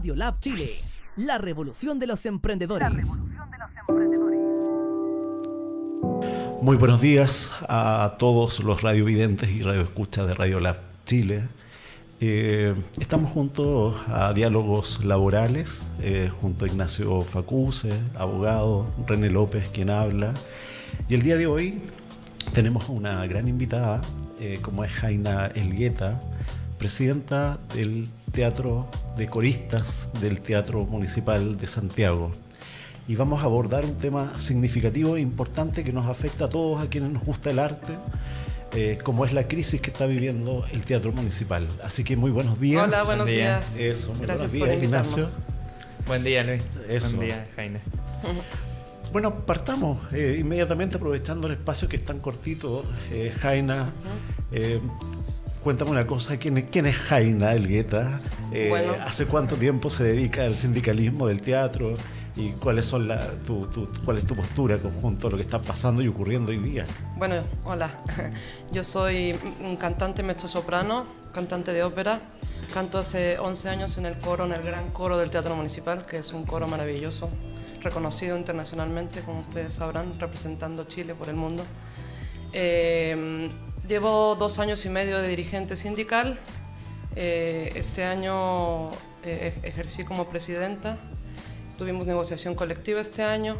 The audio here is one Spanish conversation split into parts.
Radio Lab Chile, la revolución de los emprendedores. Muy buenos días a todos los radiovidentes y radioescuchas de Radio Lab Chile. Eh, estamos junto a Diálogos Laborales, eh, junto a Ignacio Facuse, abogado, René López, quien habla. Y el día de hoy tenemos una gran invitada, eh, como es Jaina Elgueta, presidenta del Teatro de Coristas del Teatro Municipal de Santiago. Y vamos a abordar un tema significativo e importante que nos afecta a todos a quienes nos gusta el arte, eh, como es la crisis que está viviendo el Teatro Municipal. Así que muy buenos días. Hola, buenos días. Eso, muy Gracias buenos días, Ignacio. Buen día, Luis. Eso. Buen día, Jaime. Bueno, partamos eh, inmediatamente aprovechando el espacio que es tan cortito. Eh, Jaina, eh, cuéntame una cosa, ¿quién es, quién es Jaina Elgueta? Eh, Bueno. ¿Hace cuánto tiempo se dedica al sindicalismo del teatro? ¿Y cuáles son la, tu, tu- cuál es tu postura conjunto a lo que está pasando y ocurriendo hoy día? Bueno, hola. Yo soy un cantante mezzo-soprano, cantante de ópera. Canto hace 11 años en el coro, en el gran coro del Teatro Municipal, que es un coro maravilloso, reconocido internacionalmente, como ustedes sabrán, representando Chile por el mundo. Eh, llevo dos años y medio de dirigente sindical. Eh, este año eh, ej- ejercí como presidenta. Tuvimos negociación colectiva este año.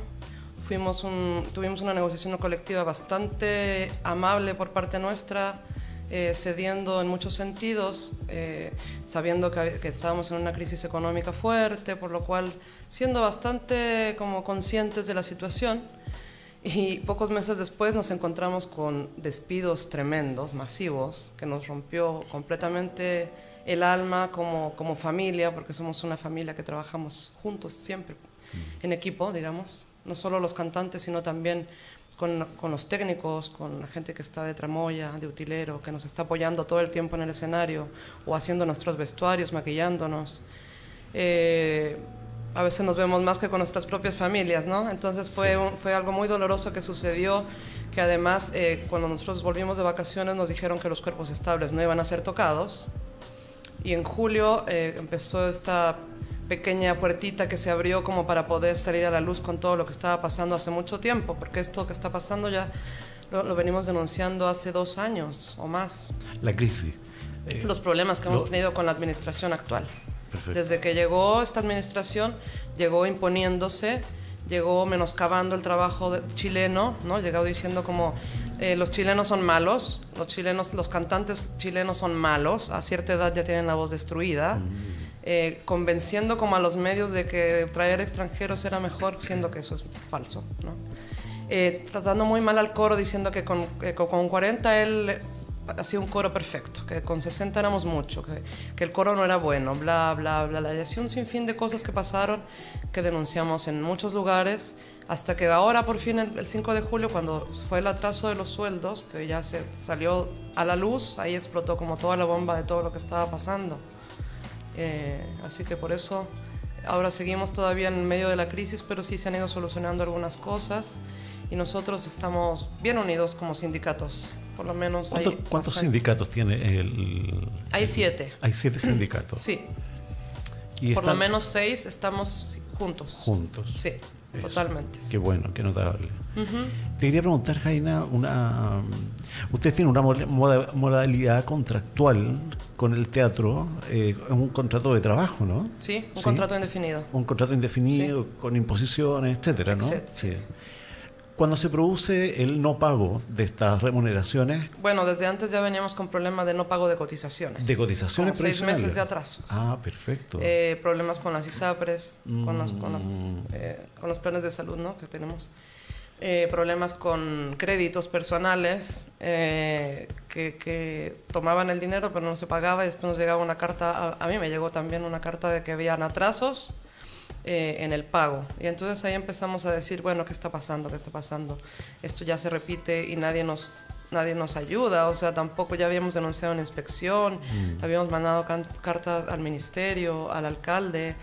Fuimos un- tuvimos una negociación colectiva bastante amable por parte nuestra, eh, cediendo en muchos sentidos, eh, sabiendo que, que estábamos en una crisis económica fuerte, por lo cual siendo bastante como conscientes de la situación. Y pocos meses después nos encontramos con despidos tremendos, masivos, que nos rompió completamente el alma como, como familia, porque somos una familia que trabajamos juntos siempre, en equipo, digamos. No solo los cantantes, sino también con, con los técnicos, con la gente que está de tramoya, de utilero, que nos está apoyando todo el tiempo en el escenario o haciendo nuestros vestuarios, maquillándonos. Eh, a veces nos vemos más que con nuestras propias familias, ¿no? Entonces fue, un- fue algo muy doloroso que sucedió, que además eh, cuando nosotros volvimos de vacaciones nos dijeron que los cuerpos estables no iban a ser tocados. Y en julio eh, empezó esta pequeña puertita que se abrió como para poder salir a la luz con todo lo que estaba pasando hace mucho tiempo, porque esto que está pasando ya lo, lo venimos denunciando hace dos años o más. La crisis. Eh, Los problemas que hemos lo- tenido con la administración actual. Perfecto. Desde que llegó esta administración, llegó imponiéndose, llegó menoscabando el trabajo chileno, ¿no? Llegó diciendo como eh, los chilenos son malos, los chilenos, los cantantes chilenos son malos, a cierta edad ya tienen la voz destruida, eh, convenciendo como a los medios de que traer extranjeros era mejor, siendo que eso es falso, ¿no? Eh, tratando muy mal al coro, diciendo que con, que con- con 40 él hacía un coro perfecto, que con 60 éramos mucho, que, que el coro no era bueno, bla, bla, bla, bla. Y así un sinfín de cosas que pasaron, que denunciamos en muchos lugares, hasta que ahora, por fin, el, el 5 de julio, cuando fue el atraso de los sueldos, que ya se salió a la luz, ahí explotó como toda la bomba de todo lo que estaba pasando. Eh, así que por eso ahora seguimos todavía en medio de la crisis, pero sí se han ido solucionando algunas cosas y nosotros estamos bien unidos como sindicatos, por lo menos. hay ¿Cuántos, sindicatos tiene el...? Hay siete. Hay siete sindicatos. Sí, Y por lo menos seis estamos juntos. juntos. Sí, Eso. totalmente. Qué bueno, qué notable. Te quería preguntar, Jaina, una, ustedes tienen una moda- moda- modalidad contractual con el teatro, eh, un contrato de trabajo, ¿no? Sí, un Sí. contrato indefinido. Un contrato indefinido, con imposiciones, etcétera, ¿no? Etcétera. Sí. Cuando se produce el no pago de estas remuneraciones, Bueno, desde antes ya veníamos con problemas de no pago de cotizaciones. de cotizaciones Como seis meses de atrasos. Ah, perfecto. Eh, problemas con las ISAPRES, con, los, con, las, Mm. eh, con los planes de salud ¿no? que tenemos. Eh, problemas con créditos personales eh, que, que tomaban el dinero pero no se pagaba y después nos llegaba una carta, a, a mí me llegó también una carta de que habían atrasos eh, en el pago. Y entonces ahí empezamos a decir, bueno, ¿qué está pasando? ¿Qué está pasando? Esto ya se repite y nadie nos, nadie nos ayuda, o sea, tampoco ya habíamos denunciado una inspección, habíamos mandado cartas al ministerio, al alcalde,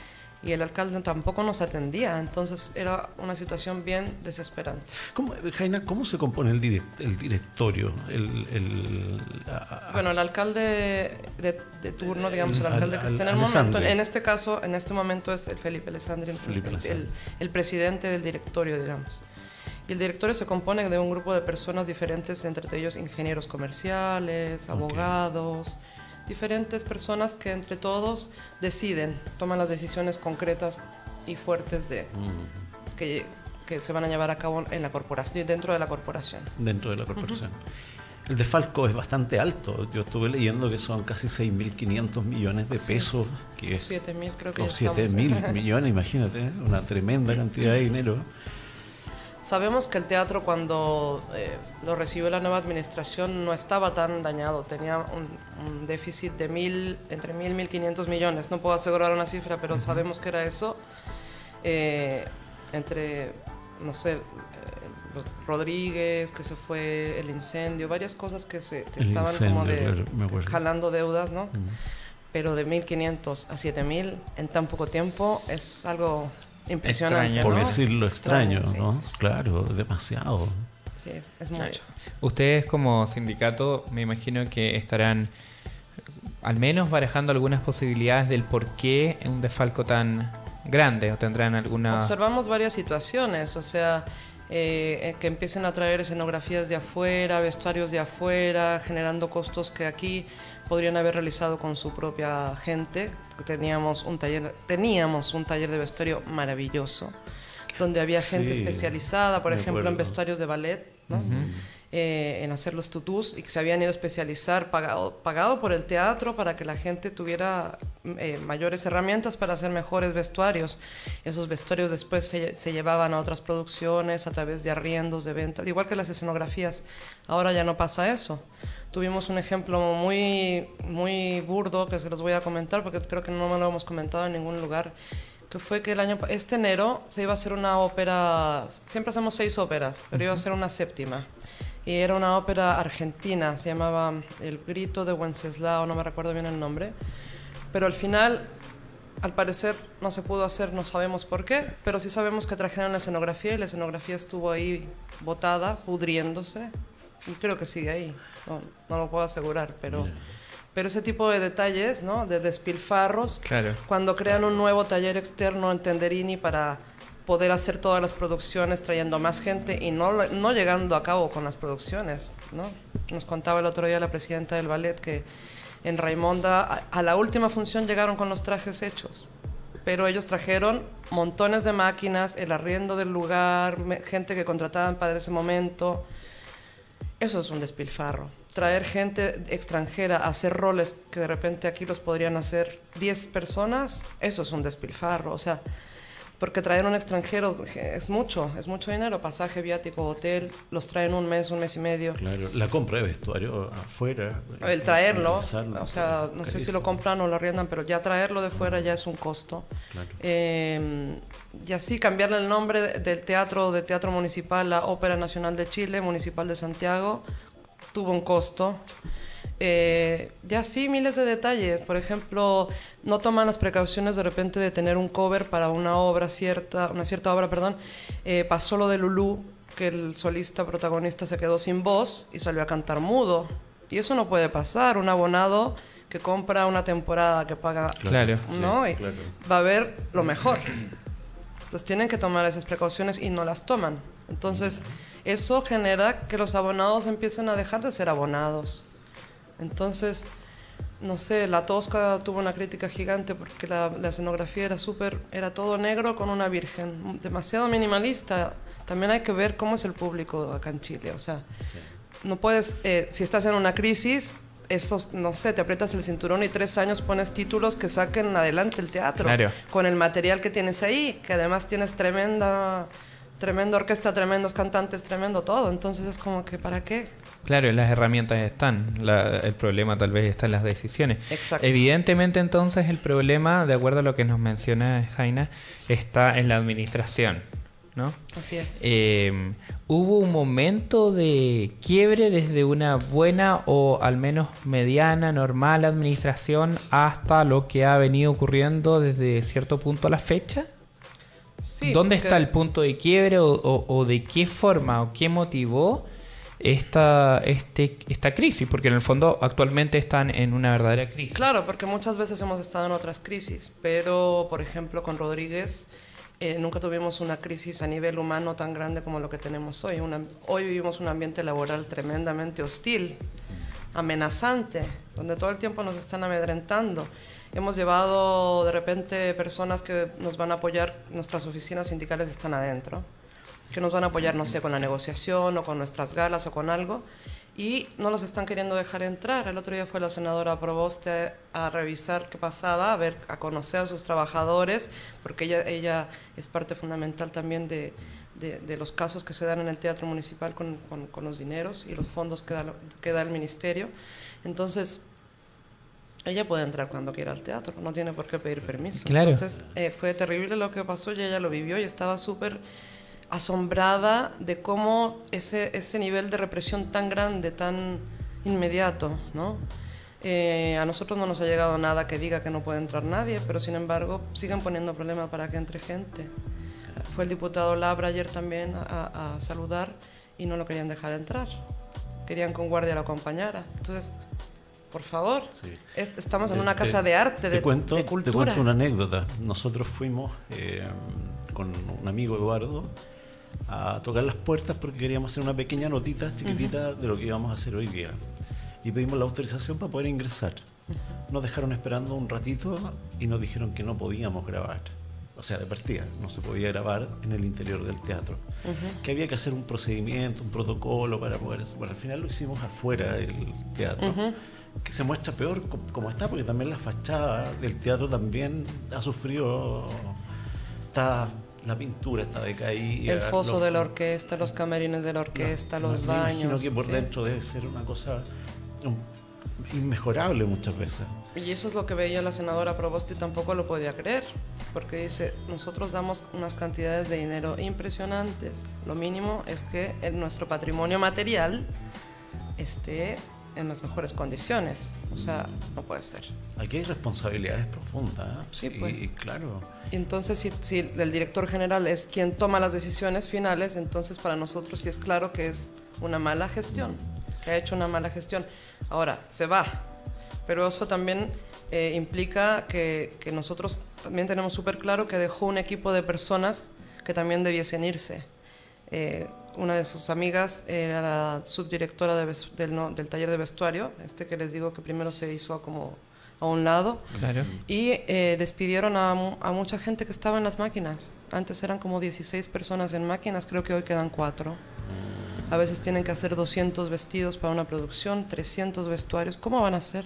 y el alcalde tampoco nos atendía, entonces era una situación bien desesperante. ¿Cómo, Jaina, ¿cómo se compone el, el directorio? El, bueno, el alcalde de, turno, digamos, el alcalde que está en el momento, en este caso, en este momento es el Felipe Alessandri, el, el, presidente del directorio, digamos. Y el directorio se compone de un grupo de personas diferentes, entre ellos ingenieros comerciales, abogados, diferentes personas que entre todos deciden, toman las decisiones concretas y fuertes de, que, que, se van a llevar a cabo en la corporación, dentro de la corporación. Dentro de la corporación. El desfalco es bastante alto. Yo estuve leyendo que son casi 6.500 millones de pesos. Que 7.000 creo que O 7.000 millones, imagínate, una tremenda cantidad de dinero. Sabemos que el teatro cuando eh, lo recibió la nueva administración no estaba tan dañado, tenía un, déficit de mil, entre mil y mil quinientos millones, no puedo asegurar una cifra, pero sabemos que era eso, eh, entre, no sé, eh, Rodríguez, que se fue, el incendio, varias cosas que, se, estaban como de jalando deudas, ¿no? Pero de 1.500 a 7.000 en tan poco tiempo es algo Impresionante. Por decirlo extraño, ¿no? claro, demasiado. Sí, es, mucho. Ustedes como sindicato me imagino que estarán al menos barajando algunas posibilidades del por qué un desfalco tan grande o tendrán alguna... Observamos varias situaciones, o sea, eh, que empiecen a traer escenografías de afuera, vestuarios de afuera, generando costos que aquí podrían haber realizado con su propia gente. Teníamos un taller, teníamos un taller de vestuario maravilloso, donde había gente especializada, por ejemplo, en vestuarios de ballet, eh, en hacer los tutús y que se habían ido a especializar, pagado, pagado por el teatro para que la gente tuviera eh, mayores herramientas para hacer mejores vestuarios. Esos vestuarios después se, se, llevaban a otras producciones a través de arriendos, de ventas, igual que las escenografías. Ahora ya no pasa eso. Tuvimos un ejemplo muy, muy burdo que se los voy a comentar porque creo que no me lo hemos comentado en ningún lugar que fue que el año este enero se iba a hacer una ópera, siempre hacemos seis óperas, pero iba a ser una séptima. Y era una ópera argentina, se llamaba El grito de Wenceslao, no me recuerdo bien el nombre. Pero al final, al parecer, no se pudo hacer, no sabemos por qué, pero sí sabemos que trajeron la escenografía y la escenografía estuvo ahí botada, pudriéndose, creo que sigue ahí, no, no lo puedo asegurar, pero... Pero ese tipo de detalles, ¿no? De despilfarros. Claro. Cuando crean un nuevo taller externo en Tenderini para poder hacer todas las producciones trayendo más gente y no, no llegando a cabo con las producciones, ¿no? Nos contaba el otro día la presidenta del ballet que en Raimonda a, a la última función llegaron con los trajes hechos pero ellos trajeron montones de máquinas, el arriendo del lugar, gente que contrataban para ese momento. Eso es un despilfarro traer gente extranjera a hacer roles que de repente aquí los podrían hacer 10 personas, eso es un despilfarro. O sea, porque traer un extranjero es mucho, es mucho dinero, pasaje, viático, hotel, los traen un mes, un mes y medio. Claro, la compra de vestuario afuera. El traerlo, o sea, no sé si lo compran o lo arriendan, pero ya traerlo de fuera ya es un costo. Em, y así cambiarle el nombre del teatro, de Teatro Municipal a Ópera Nacional de Chile, Municipal de Santiago, tuvo un costo. Eh, ya sí, miles de detalles. Por ejemplo, no toman las precauciones de repente de tener un cover para una obra cierta, una cierta obra, perdón. Eh, pasó lo de Lulú, que el solista protagonista se quedó sin voz y salió a cantar mudo. Y eso no puede pasar. Un abonado que compra una temporada que paga, claro, ¿no? va a ver lo mejor. Entonces tienen que tomar esas precauciones y no las toman. Entonces eso genera que los abonados empiecen a dejar de ser abonados. Entonces, no sé, la Tosca tuvo una crítica gigante porque la, escenografía era súper, era todo negro con una virgen, demasiado minimalista. También hay que ver cómo es el público acá en Chile. O sea, no puedes, eh, si estás en una crisis, esos, no sé, te aprietas el cinturón y tres años pones títulos que saquen adelante el teatro. Con el material que tienes ahí, que además tienes tremenda tremenda orquesta, tremendos cantantes, tremendo todo. Entonces es como que, ¿para qué? Claro, las herramientas están. el problema tal vez está en las decisiones. Exacto. Evidentemente, entonces, el problema, de acuerdo a lo que nos menciona Jaina, está en la administración. ¿no? Así es. Eh, ¿Hubo un momento de quiebre desde una buena o al menos mediana, normal administración hasta lo que ha venido ocurriendo desde cierto punto a la fecha? Sí, ¿Dónde porque- está el punto de quiebre o, o- o de qué forma o qué motivó esta, este, esta crisis? Porque en el fondo actualmente están en una verdadera crisis. Claro, porque muchas veces hemos estado en otras crisis, pero por ejemplo con Rodríguez eh, nunca tuvimos una crisis a nivel humano tan grande como lo que tenemos hoy. Una- hoy vivimos un ambiente laboral tremendamente hostil, amenazante, donde todo el tiempo nos están amedrentando. Hemos llevado de repente personas que nos van a apoyar, nuestras oficinas sindicales están adentro, que nos van a apoyar, no sé, con la negociación o con nuestras galas o con algo, y no los están queriendo dejar entrar. El otro día fue la senadora Proboste a revisar qué pasaba, a ver, a conocer a sus trabajadores, porque ella, ella es parte fundamental también de, de, de los casos que se dan en el teatro municipal con, con, con los dineros y los fondos que da, que da el ministerio. Entonces, ella puede entrar cuando quiera al teatro, no tiene por qué pedir permiso. Claro. Entonces, eh, fue terrible lo que pasó y ella lo vivió y estaba súper asombrada de cómo ese, ese nivel de represión tan grande, tan inmediato, ¿no? Eh, a nosotros no nos ha llegado nada que diga que no puede entrar nadie, pero sin embargo siguen poniendo problemas para que entre gente. Fue el diputado Labra ayer también a, a saludar y no lo querían dejar entrar. Querían que un guardia lo acompañara. Entonces, por favor, Sí. es- estamos en Te- una te- casa de arte, te de, cuento, de Te cultura. cuento una anécdota. Nosotros fuimos eh, con un amigo Eduardo a tocar las puertas porque queríamos hacer una pequeña notita chiquitita de lo que íbamos a hacer hoy día. Y pedimos la autorización para poder ingresar. Nos dejaron esperando un ratito y nos dijeron que no podíamos grabar. O sea, de partida, no se podía grabar en el interior del teatro. Que había que hacer un procedimiento, un protocolo para poder eso. Bueno, al final lo hicimos afuera del teatro que se muestra peor co- como está, porque también la fachada del teatro también ha sufrido, está, la pintura está decaída. El foso los- de la orquesta, los camerines de la orquesta, no, los me baños. imagino que por sí. dentro debe ser una cosa um, inmejorable muchas veces. Y eso es lo que veía la senadora Proboste y tampoco lo podía creer, porque dice, nosotros damos unas cantidades de dinero impresionantes. Lo mínimo es que el- nuestro patrimonio material esté en las mejores condiciones. O sea, no puede ser. Aquí hay responsabilidades profundas. ¿eh? Sí, pues. y claro. Entonces, si, si el director general es quien toma las decisiones finales, entonces para nosotros sí es claro que es una mala gestión, que ha hecho una mala gestión. Ahora, se va, pero eso también eh, implica que, que nosotros también tenemos súper claro que dejó un equipo de personas que también debiesen irse. Eh, una de sus amigas era la subdirectora de del, no- del taller de vestuario, este que les digo que primero se hizo como a un lado, Claro. y eh, despidieron a, a mucha gente que estaba en las máquinas. Antes eran como 16 personas en máquinas, creo que hoy quedan 4. A veces tienen que hacer 200 vestidos para una producción, 300 vestuarios. ¿Cómo van a hacer?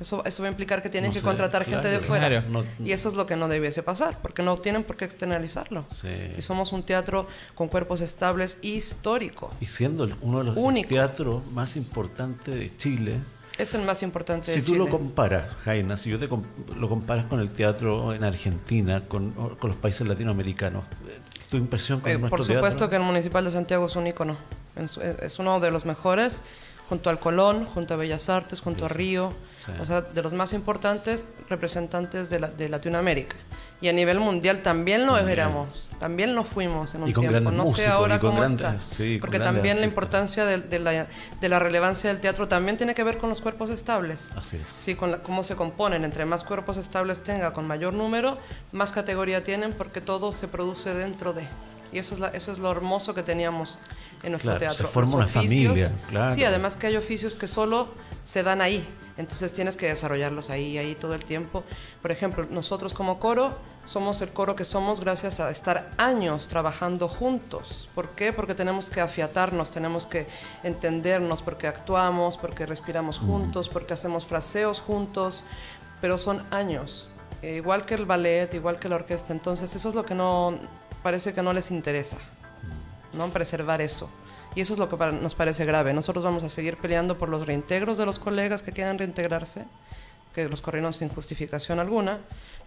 Eso, eso va a implicar que tienen No que sé, contratar gente de claro. fuera. Claro. No- Y eso es lo que no debiese pasar, porque no tienen por qué externalizarlo. Sí. Y somos un teatro con cuerpos estables histórico. Y siendo uno de los Único. teatros más importantes de Chile, Es el más importante Si de tú lo comparas, Jaina, si yo te com- lo comparas con el teatro en Argentina, con, con los países latinoamericanos, eh, tu impresión con Eh, nuestro por supuesto teatro? que el Municipal de Santiago es un ícono. Es, es uno de los mejores, junto al Colón, junto a Bellas Artes, junto a Sí, sí. Río. Sí. O sea, de los más importantes representantes de, la- de Latinoamérica. Y a nivel mundial también lo éramos, también lo fuimos en un Y con tiempo. No sé músicos, ahora cómo grandes- está. sí, Porque también la importancia de, de la, de la relevancia del teatro también tiene que ver con los cuerpos estables. Así es. Sí, con la- cómo se componen. Entre más cuerpos estables tenga, con mayor número, más categoría tienen porque todo se produce dentro de. Y eso es, la- eso es lo hermoso que teníamos en nuestro Claro, teatro. se forma Los una oficios- familia, claro. Sí, además que hay oficios que solo se dan ahí. Entonces tienes que desarrollarlos ahí, ahí todo el tiempo. Por ejemplo, nosotros como coro somos el coro que somos gracias a estar años trabajando juntos. ¿Por qué? Porque tenemos que afiatarnos, tenemos que entendernos, porque actuamos, porque respiramos juntos, porque hacemos fraseos juntos, pero son años. Eh, igual que el ballet, igual que la orquesta. Entonces eso es lo que no parece que no les interesa. ¿No? Preservar eso. Y eso es lo que nos parece grave. Nosotros vamos a seguir peleando por los reintegros de los colegas que quieran reintegrarse que los corrieron sin justificación alguna.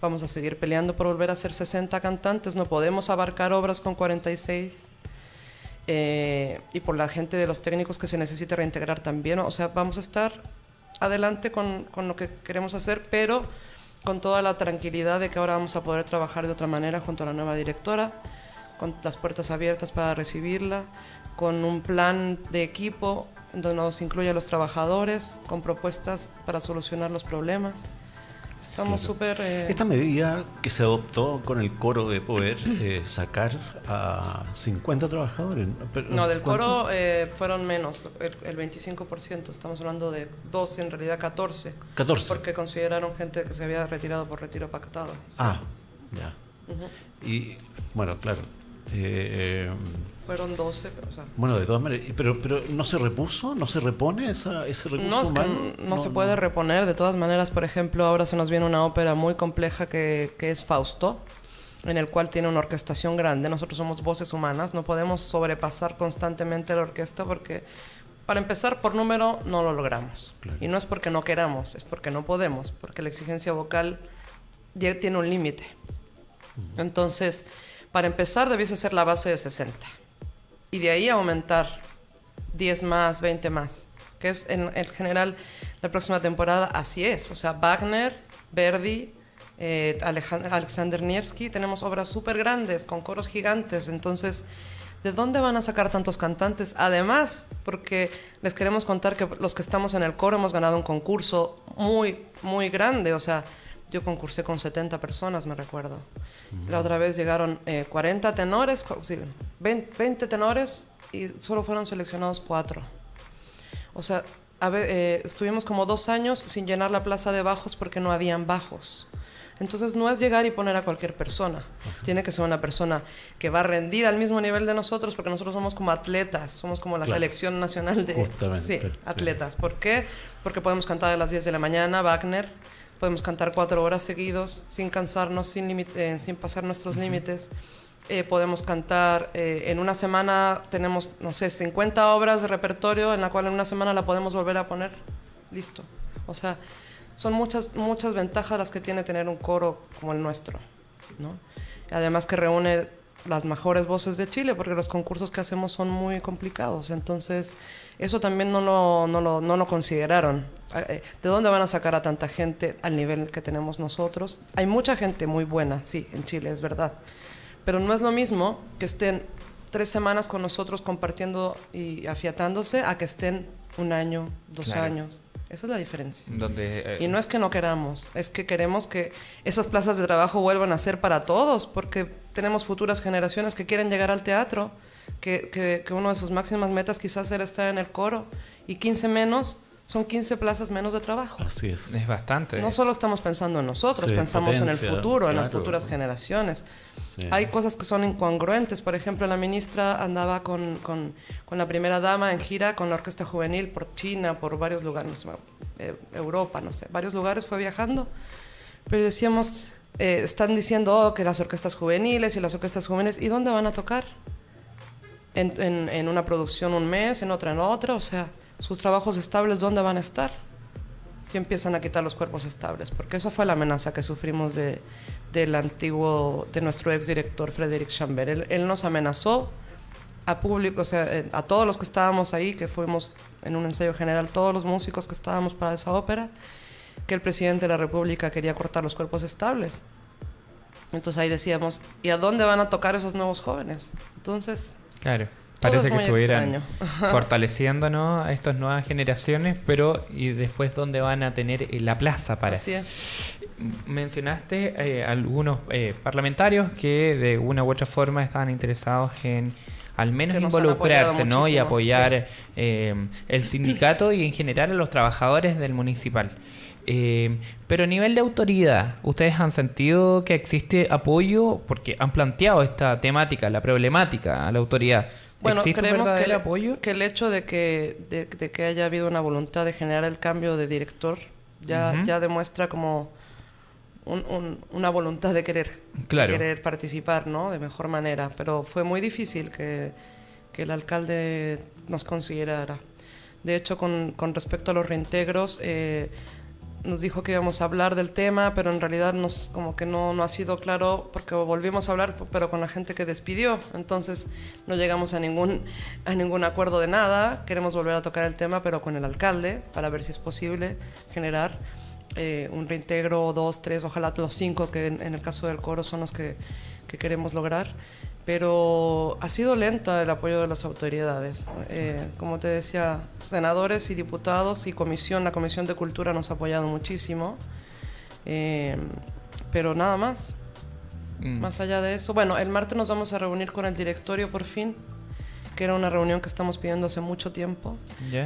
Vamos a seguir peleando por volver a ser 60 cantantes. No podemos abarcar obras con 46. Eh, y por la gente de los técnicos que se necesita reintegrar también. O sea, vamos a estar adelante con, con lo que queremos hacer, pero con toda la tranquilidad de que ahora vamos a poder trabajar de otra manera junto a la nueva directora, con las puertas abiertas para recibirla, con un plan de equipo donde nos incluye a los trabajadores, con propuestas para solucionar los problemas. Estamos súper... Eh, Esta medida que se adoptó con el coro de poder eh, sacar a 50 trabajadores. no, del coro eh, fueron menos, el, 25%. Estamos hablando de 12, en realidad 14. 14. Porque consideraron gente que se había retirado por retiro pactado. Ah, ya. Y bueno, claro. Eh, Fueron 12, pero, o sea, Bueno, de todas maneras, pero, pero ¿no se repuso? ¿No se repone esa, ese recurso no, no, se puede reponer. De todas maneras, por ejemplo, ahora se nos viene una ópera muy compleja que, que es Fausto, en el cual tiene una orquestación grande. Nosotros somos voces humanas, no podemos sobrepasar constantemente la orquesta porque, para empezar, por número no lo logramos. Y no es porque no queramos, es porque no podemos, porque la exigencia vocal ya tiene un límite. Entonces para empezar, debiese ser la base de 60. Y de ahí aumentar 10 más, 20 más. Que es en, general la próxima temporada así es. O sea, Wagner, Verdi, eh, Alexander Nievsky, tenemos obras súper grandes, con coros gigantes. Entonces, ¿de dónde van a sacar tantos cantantes? Además, porque les queremos contar que los que estamos en el coro hemos ganado un concurso muy, muy grande. O sea, yo concursé con 70 personas, me recuerdo. La otra vez llegaron 40 eh, tenores, 20, tenores y solo fueron seleccionados 4. O sea, eh, estuvimos como dos años sin llenar la plaza de bajos porque no habían bajos. Entonces no es llegar y poner a cualquier persona. Tiene que ser una persona que va a rendir al mismo nivel de nosotros porque nosotros somos como atletas, somos como la selección nacional de sí, atletas. ¿Por qué? Porque podemos cantar a las 10 de la mañana, Wagner, podemos cantar cuatro horas seguidos sin cansarnos, sin, eh, sin pasar nuestros límites. Eh, podemos cantar, eh, en una semana tenemos, no sé, 50 obras de repertorio en la cual en una semana la podemos volver a poner. Listo. O sea, son muchas, muchas ventajas las que tiene tener un coro como el nuestro. ¿no? Además que reúne las mejores voces de Chile, porque los concursos que hacemos son muy complicados. Entonces, eso también no lo, no lo, no lo consideraron. Ah, eh, ¿De dónde van a sacar a tanta gente al nivel que tenemos nosotros? Hay mucha gente muy buena, sí, en Chile, es verdad. Pero no es lo mismo que estén tres semanas con nosotros compartiendo y afiatándose a que estén un año, dos años. Esa es la diferencia. Donde, eh, y no es que no queramos, es que queremos que esas plazas de trabajo vuelvan a ser para todos, porque tenemos futuras generaciones que quieren llegar al teatro, que, que, que una de sus máximas metas quizás era estar en el coro, y 15 menos son 15 plazas menos de trabajo. Así es. Es bastante. No solo estamos pensando en nosotros, pensamos en el futuro, en las futuras generaciones. Hay cosas que son incongruentes. Por ejemplo, la ministra andaba con, con, con, la primera dama en gira con la orquesta juvenil por China, por varios lugares, eh, Europa, no sé, varios lugares fue viajando. Pero decíamos, eh, están diciendo oh, que las orquestas juveniles y las orquestas jóvenes, ¿y dónde van a tocar? En, en, en una producción un mes, en otra en otra, o sea sus trabajos estables, ¿dónde van a estar? Si empiezan a quitar los cuerpos estables, porque eso fue la amenaza que sufrimos de, del antiguo, de nuestro exdirector Frederick Chambert. Él, nos amenazó a público, o sea, a todos los que estábamos ahí, que fuimos en un ensayo general, todos los músicos que estábamos para esa ópera, que el presidente de la República quería cortar los cuerpos estables. Entonces ahí decíamos, ¿y a dónde van a tocar esos nuevos jóvenes? Entonces... Claro. Parece que estuvieran fortaleciéndonos a estas nuevas generaciones, pero y después dónde van a tener eh, la plaza para. Así es. Mencionaste eh, algunos eh, parlamentarios que de una u otra forma estaban interesados en al menos involucrarse ¿no? y apoyar el sindicato y en general a los trabajadores del municipal. pero a nivel de autoridad, ¿ustedes han sentido que existe apoyo? Porque han planteado esta temática, la problemática a la autoridad. Bueno, creemos que el, apoyo? que el hecho de que, de, que haya habido una voluntad de generar el cambio de director ya, ya demuestra como una voluntad de querer, querer participar ¿no? de mejor manera. Pero fue muy difícil que, que el alcalde nos considerara. De hecho, con, con respecto a los reintegros, eh, nos dijo que íbamos a hablar del tema, pero en realidad nos, como que no, no ha sido claro porque volvimos a hablar, pero con la gente que despidió. Entonces no llegamos a ningún, a ningún acuerdo de nada. Queremos volver a tocar el tema, pero con el alcalde, para ver si es posible generar eh, un reintegro, dos, tres, ojalá los cinco, que en, en el caso del coro son los que, que queremos lograr pero ha sido lenta el apoyo de las autoridades. Eh, como te decía, senadores y diputados y comisión, la Comisión de Cultura nos ha apoyado muchísimo, eh, pero nada más. Mm. Más allá de eso, bueno, el martes nos vamos a reunir con el directorio por fin, que era una reunión que estamos pidiendo hace mucho tiempo,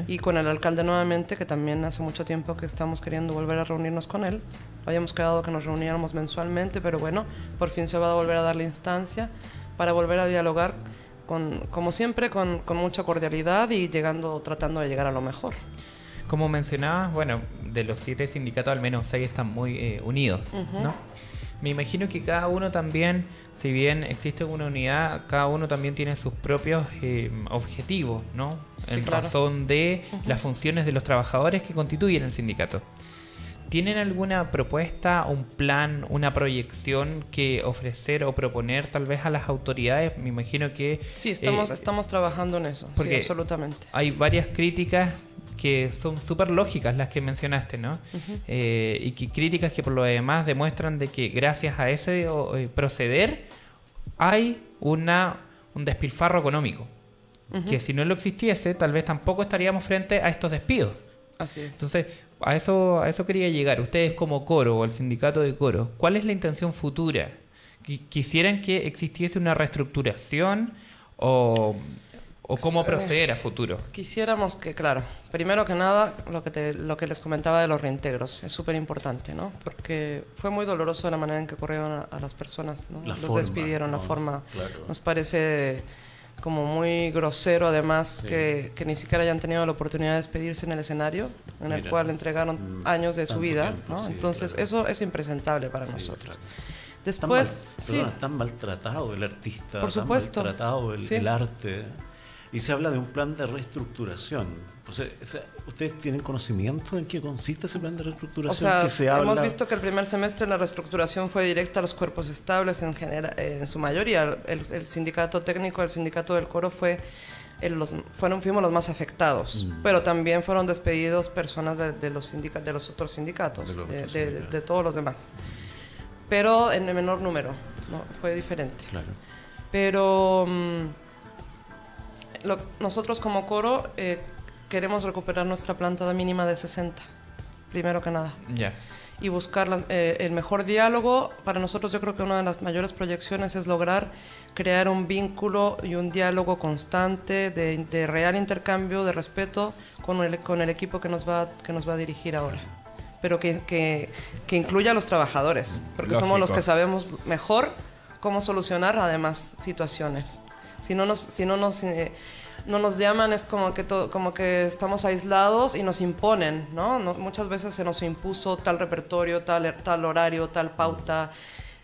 y con el alcalde nuevamente, que también hace mucho tiempo que estamos queriendo volver a reunirnos con él. Habíamos quedado que nos reuniéramos mensualmente, pero bueno, por fin se va a volver a dar la instancia para volver a dialogar, con, como siempre, con, con mucha cordialidad y llegando, tratando de llegar a lo mejor. Como mencionabas, bueno, de los siete sindicatos al menos seis están muy eh, unidos, ¿no? Me imagino que cada uno también, si bien existe una unidad, cada uno también tiene sus propios eh, objetivos, ¿no? en razón de las funciones de los trabajadores que constituyen el sindicato. ¿Tienen alguna propuesta, un plan, una proyección que ofrecer o proponer tal vez a las autoridades? Me imagino que... Sí, estamos, eh, estamos trabajando en eso, porque absolutamente. Hay varias críticas que son súper lógicas las que mencionaste, ¿no? Eh, y que críticas que por lo demás demuestran de que gracias a ese eh, proceder hay una, un despilfarro económico. Que si no lo existiese, tal vez tampoco estaríamos frente a estos despidos. Así es. Entonces, a eso, a eso quería llegar. Ustedes como coro o el sindicato de coro, ¿cuál es la intención futura? ¿Quisieran que existiese una reestructuración o, o cómo proceder a futuro? Quisiéramos que, claro, primero que nada, lo que, lo que les comentaba de los reintegros es súper importante, ¿no? Porque fue muy doloroso la manera en que corrieron a, las personas, ¿no? Los despidieron, la forma. Nos parece como muy grosero además que, que, ni siquiera hayan tenido la oportunidad de despedirse en el escenario en el cual entregaron mm, años de su vida ¿no? entonces eso es impresentable para nosotros. después tan, maltratado el artista por supuesto. tan maltratado el, el arte y se habla de un plan de reestructuración. Entonces, ¿ustedes tienen conocimiento en qué consiste ese plan de reestructuración? O sea, hemos visto que el primer semestre la reestructuración fue directa a los cuerpos estables en, general, en su mayoría. El, sindicato técnico, el sindicato del coro fue... los, fueron, fuimos los más afectados, mm. pero también fueron despedidos personas de, los, de los otros sindicatos, de, todos los demás. Pero en el menor número, ¿no? fue diferente. Claro. Pero... Mm, nosotros como coro eh, queremos recuperar nuestra planta mínima de 60, primero que nada. Ya. Y buscar eh, el mejor diálogo. Para nosotros yo creo que una de las mayores proyecciones es lograr crear un vínculo y un diálogo constante de, real intercambio, de respeto con el, con el equipo que nos, va, que nos va a dirigir ahora. Pero que, que, que incluya a los trabajadores, porque somos los que sabemos mejor cómo solucionar además situaciones. Si no nos, si no nos, eh, no nos llaman es como que, como que estamos aislados y nos imponen, ¿no? Muchas veces se nos impuso tal repertorio, tal, tal horario, tal pauta,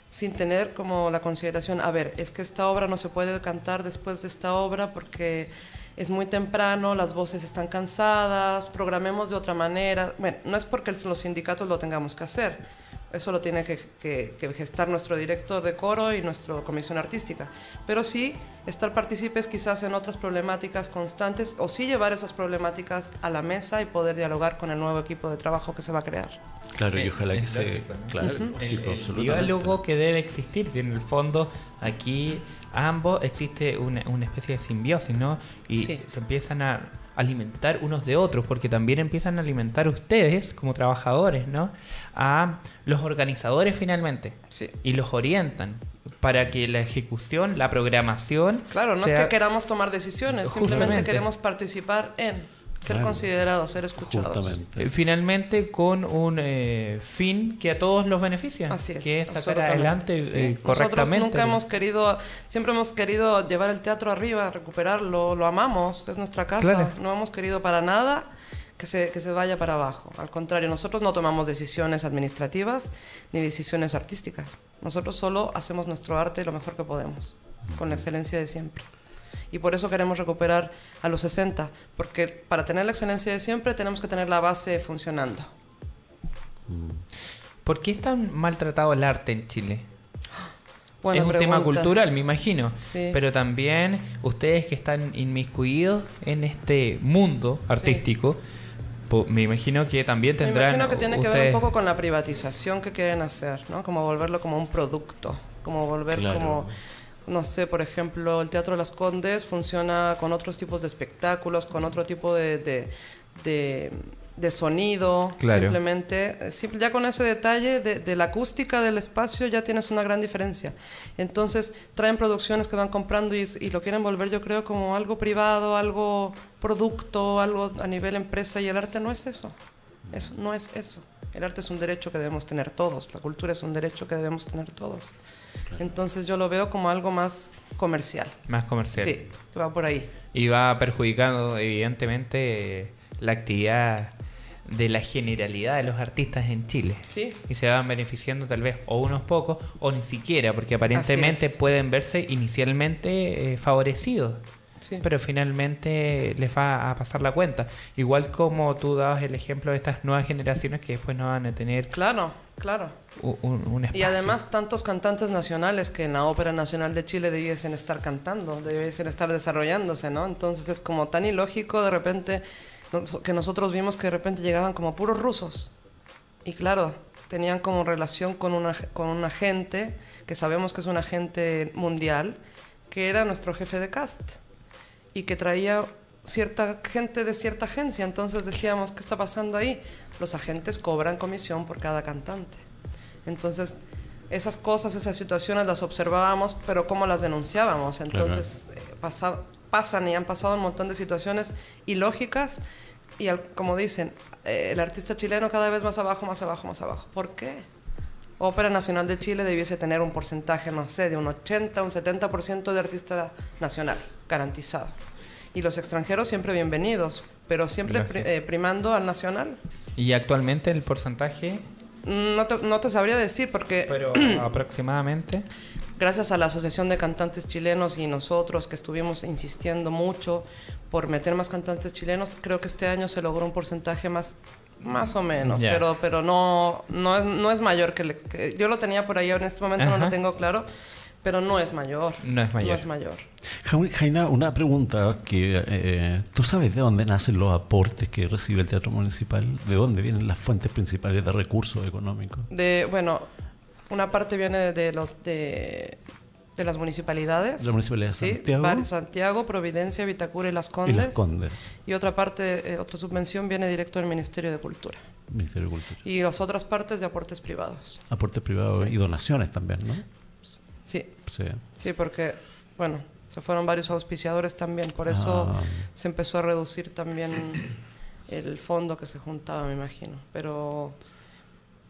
sin tener como la consideración, a ver, es que esta obra no se puede cantar después de esta obra porque es muy temprano, las voces están cansadas, programemos de otra manera. Bueno, no es porque los sindicatos lo tengamos que hacer, eso lo tiene que, gestar nuestro director de coro y nuestra comisión artística. Pero sí estar partícipes quizás en otras problemáticas constantes o sí llevar esas problemáticas a la mesa y poder dialogar con el nuevo equipo de trabajo que se va a crear. Claro, y ojalá que se... Claro, el, diálogo que debe existir, en el fondo aquí ambos existe una, una especie de simbiosis, ¿no? Y se empiezan a alimentar unos de otros, porque también empiezan a alimentar ustedes como trabajadores, ¿no? A los organizadores finalmente. Sí. Y los orientan para que la ejecución, la programación... Claro, no es que queramos tomar decisiones, simplemente queremos participar en ser considerados, ser escuchados. Eh, finalmente con un eh, fin que a todos los beneficia, Así que es sacar adelante eh, correctamente. Nosotros nunca hemos querido, siempre hemos querido llevar el teatro arriba, recuperarlo, lo amamos, es nuestra casa, no hemos querido para nada que se, que se vaya para abajo. Al contrario, nosotros no tomamos decisiones administrativas ni decisiones artísticas. Nosotros solo hacemos nuestro arte lo mejor que podemos, con la excelencia de siempre y por eso queremos recuperar a los 60, porque para tener la excelencia de siempre tenemos que tener la base funcionando. ¿Por qué es tan maltratado el arte en Chile? Buena es un tema pregunta. cultural, me imagino. Sí. Pero también ustedes que están inmiscuidos en este mundo artístico, po- me imagino que también Me tendrán. imagino que tiene que ver ustedes- un poco con la privatización que quieren hacer, ¿no? Como volverlo como un producto, como volver Claro. como, no sé, por ejemplo, el Teatro Las Condes funciona con otros tipos de espectáculos, con otro tipo de, de, de- de sonido, Claro. simplemente, eh, ya con ese detalle de, de la acústica del espacio ya tienes una gran diferencia. Entonces traen producciones que van comprando y, y lo quieren volver yo creo como algo privado, algo producto, algo a nivel empresa y el arte no es eso. Eso no es eso. El arte es un derecho que debemos tener todos, la cultura es un derecho que debemos tener todos. Entonces yo lo veo como algo más comercial. Más comercial. Sí, que va por ahí. Y va perjudicando, evidentemente, la actividad de la generalidad de los artistas en Chile. Sí. Y se van beneficiando tal vez o unos pocos o ni siquiera, porque aparentemente pueden verse inicialmente eh, favorecidos. Sí. Pero finalmente les va a pasar la cuenta. Igual como tú dabas el ejemplo de estas nuevas generaciones que después no van a tener Claro, claro. un, un Y espacio. además tantos cantantes nacionales que en la Ópera Nacional de Chile debiesen estar cantando, debiesen estar desarrollándose, ¿no? Entonces es como tan ilógico de repente que nosotros vimos que de repente llegaban como puros rusos. Y claro, tenían como relación con una, con un agente, que sabemos que es un agente mundial, que era nuestro jefe de cast y que traía cierta gente de cierta agencia. Entonces decíamos, ¿qué está pasando ahí? Los agentes cobran comisión por cada cantante. Entonces, esas cosas, esas situaciones las observábamos, pero cómo las denunciábamos. Entonces, eh, pasa- pasan y han pasado un montón de situaciones ilógicas y, al- como dicen, eh, el artista chileno cada vez más abajo, más abajo, más abajo. ¿Por qué? Ópera Nacional de Chile debiese tener un porcentaje, no sé, de un 80, un 70% de artista nacional, garantizado. Y los extranjeros siempre bienvenidos, pero siempre pri- eh, primando al nacional. Y actualmente el porcentaje, No te, no te sabría decir porque pero aproximadamente. gracias a la Asociación de Cantantes Chilenos y nosotros que estuvimos insistiendo mucho por meter más cantantes chilenos, creo que este año se logró un porcentaje más más o menos, pero pero no no es no es mayor que, el ex- que- yo lo tenía por ahí en este momento no lo tengo claro, pero no es mayor. No es mayor. No es mayor. Jaina, una pregunta que eh, tú sabes de dónde nacen los aportes que recibe el Teatro Municipal, de dónde vienen las fuentes principales de recursos económicos. De bueno, una parte viene de, de los de de las municipalidades. De la Municipalidad de sí, Santiago. Santiago, Providencia, Vitacura y Las Condes. Y las Condes, Y otra parte, eh, otra subvención viene directo del Ministerio de Cultura. Ministerio de Cultura. Y las otras partes de aportes privados. Aportes privados Sí. y donaciones también, ¿no? Sí, Sí. sí, porque, bueno, se fueron varios auspiciadores también, por eso Ah. se empezó a reducir también el fondo que se juntaba, me imagino. Pero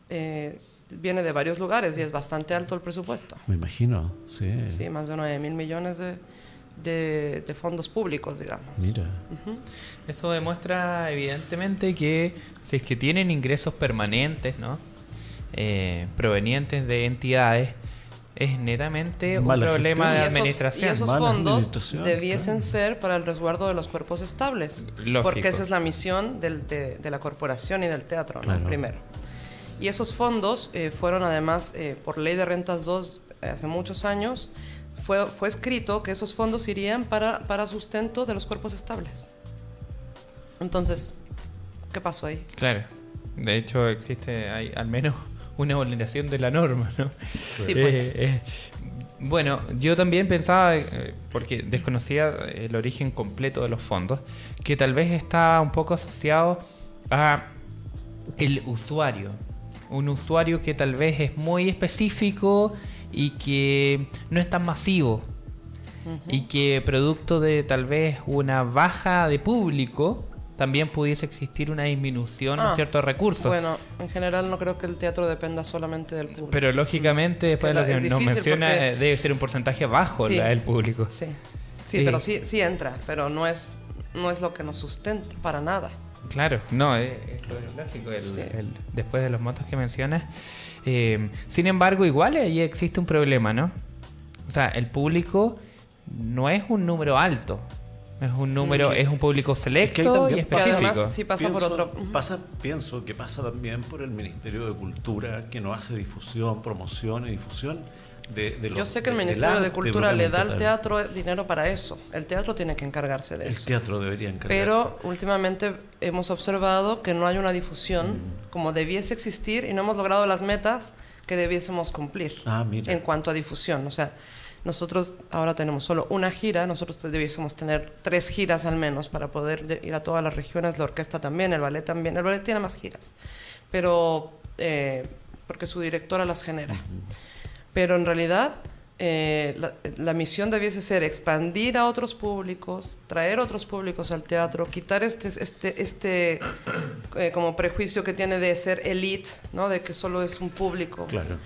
eh, viene de varios lugares y es bastante alto el presupuesto. Me imagino, sí. Sí, más de 9 mil millones de, de, de fondos públicos, digamos. Mira. Eso demuestra evidentemente que si es que tienen ingresos permanentes, ¿no? Eh, provenientes de entidades, es netamente un Mala problema gestión. de Y esos- administración. Y esos fondos administración, debiesen claro. ser para el resguardo de los cuerpos estables. Lógico. Porque esa es la misión del- de, de la corporación y del teatro, ¿no? Claro. primero. Y esos fondos eh, fueron además, eh, por ley de rentas 2, eh, hace muchos años, fue, fue escrito que esos fondos irían para, para sustento de los cuerpos estables. Entonces, ¿qué pasó ahí? Claro. De hecho, existe hay al menos una vulneración de la norma, ¿no? Sí, pues. eh, bueno, yo también pensaba, eh, porque desconocía el origen completo de los fondos, que tal vez está un poco asociado a el usuario. Un usuario que tal vez es muy específico y que no es tan masivo. Y que producto de tal vez una baja de público, también pudiese existir una disminución en Ah, ciertos recursos. Bueno, en general no creo que el teatro dependa solamente del público. Pero lógicamente, Es después de lo que nos menciona, porque- eh, debe ser un porcentaje bajo Sí. la del público. Sí, sí, Sí. pero sí, sí entra, pero no es, no es lo que nos sustenta para nada. Claro, no, es, es lo lógico, el- Sí. el- después de los montos que mencionas. Eh, sin embargo, igual ahí existe un problema, ¿no? O sea, el público no es un número alto. Es un número, Que- es un público selecto y también Que pasa- específico. además sí pasa por Pienso- otro. Ujú. Pasa, pienso que pasa también por el Ministerio de Cultura, que no hace difusión, promoción y difusión de, de los Yo sé que el Ministerio de Cultura le da al teatro dinero para eso. El teatro tiene que encargarse de El eso. teatro debería encargarse. Pero últimamente hemos observado que no hay una difusión Mm. como debiese existir y no hemos logrado las metas que debiésemos cumplir Ah, mira. en cuanto a difusión. O sea, nosotros ahora tenemos solo una gira, nosotros debiésemos tener tres giras al menos para poder de- ir a todas las regiones, la orquesta también, el ballet también. El ballet tiene más giras, pero eh, porque su directora las genera. Pero en realidad eh, la, la misión debiese ser expandir a otros públicos, traer otros públicos al teatro, quitar este, este, este eh, como prejuicio que tiene de ser elite, ¿no? de que solo es un público. Claro.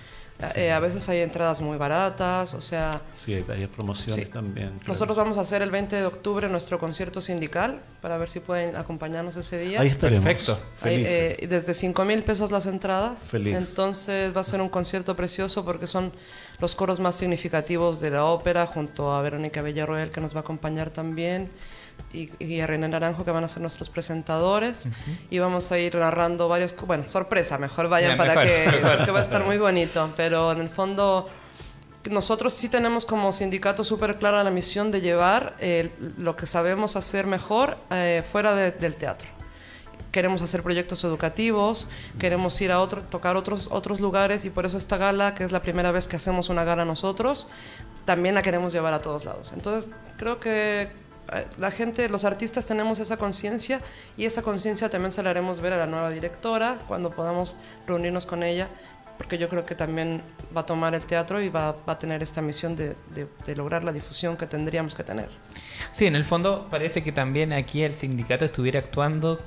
Eh, a veces hay entradas muy baratas, o sea, Sí, hay varias promociones Sí. también. claro. nosotros vamos a hacer el 20 de octubre nuestro concierto sindical para ver si pueden acompañarnos ese día. Ahí estaremos. Perfecto. Felices. eh, desde 5 mil pesos las entradas. Feliz. Entonces va a ser un concierto precioso porque son los coros más significativos de la ópera, junto a Verónica Villarroel, que nos va a acompañar también, y, y a René Naranjo, que van a ser nuestros presentadores. Y vamos a ir narrando varios. Bueno, sorpresa, mejor vayan Ya, para mejor, que. mejor. Porque va a estar muy bonito. Pero en el fondo. Nosotros sí tenemos como sindicato súper clara la misión de llevar eh, lo que sabemos hacer mejor eh, fuera de- del teatro queremos hacer proyectos educativos, queremos ir a otro, tocar otros, otros lugares y por eso esta gala, que es la primera vez que hacemos una gala nosotros, también la queremos llevar a todos lados. Entonces, creo que la gente, los artistas tenemos esa conciencia y esa conciencia también se la haremos ver a la nueva directora cuando podamos reunirnos con ella, porque yo creo que también va a tomar el teatro y va, a tener esta misión de- de lograr la difusión que tendríamos que tener. Sí, en el fondo parece que también aquí el sindicato estuviera actuando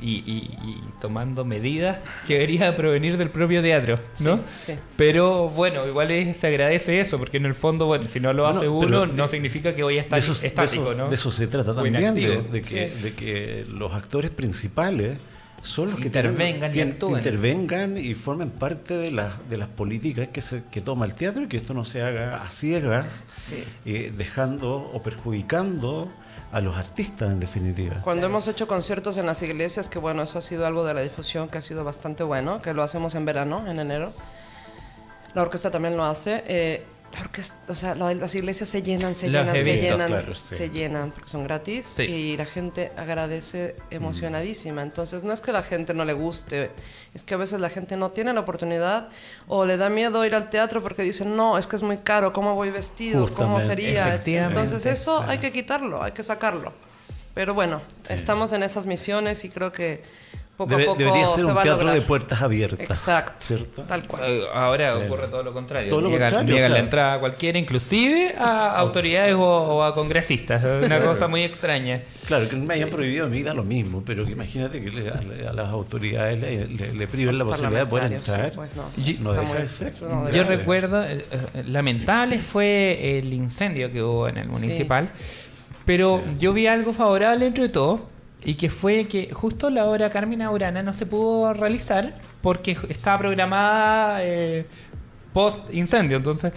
y, y- y tomando medidas que debería provenir del propio teatro, ¿no? Sí, sí. Pero bueno, igual es- se agradece eso, porque en el fondo, bueno, si no lo hace uno, de- no significa que voy a estar de eso, de estático, eso- ¿no? de eso se trata también, de, que, Sí. de que los actores principales son los que tienen- Intervengan y actúen. intervengan y formen parte de, las de las políticas que, se, que toma el teatro y que esto no se haga a ciegas, Sí. eh, dejando o perjudicando a los artistas en definitiva. Cuando hemos hecho conciertos en las iglesias, que bueno, eso ha sido algo de la difusión que ha sido bastante bueno, que lo hacemos en verano, en enero. La orquesta también lo hace. eh, la orquesta, o sea, la- las iglesias se llenan, se Los llenan, se llenan, claro, sí. se llenan, porque son gratis Sí. y la gente agradece emocionadísima. Entonces, no es que la gente no le guste, es que a veces la gente no tiene la oportunidad o le da miedo ir al teatro porque dicen, no, es que es muy caro, ¿cómo voy vestido? ¿Cómo Justamente. sería? Efectivamente. Entonces, eso Sí. hay que quitarlo, hay que sacarlo. Pero bueno, estamos en esas misiones y creo que poco Debe- a poco debería ser se un teatro de puertas abiertas. Exacto. ¿Cierto? Tal cual. Eh, Ahora Sí. ocurre todo lo contrario. Todo lo contrario, llegan o sea- la entrada a cualquiera, inclusive a autoridades o, o a congresistas. Es una cosa muy extraña. Claro, que me hayan prohibido a mí da lo mismo, pero que imagínate que le- a, a las autoridades le, le- le priven la posibilidad de poder entrar. sí, pues no, Yo- no muy- de ser. eso no Yo recuerdo, eh, eh, lamentable fue el incendio que hubo en el municipal, pero Sí. yo vi algo favorable dentro de todo, y que fue que justo la obra Carmina Urana no se pudo realizar porque estaba programada eh, post incendio, entonces,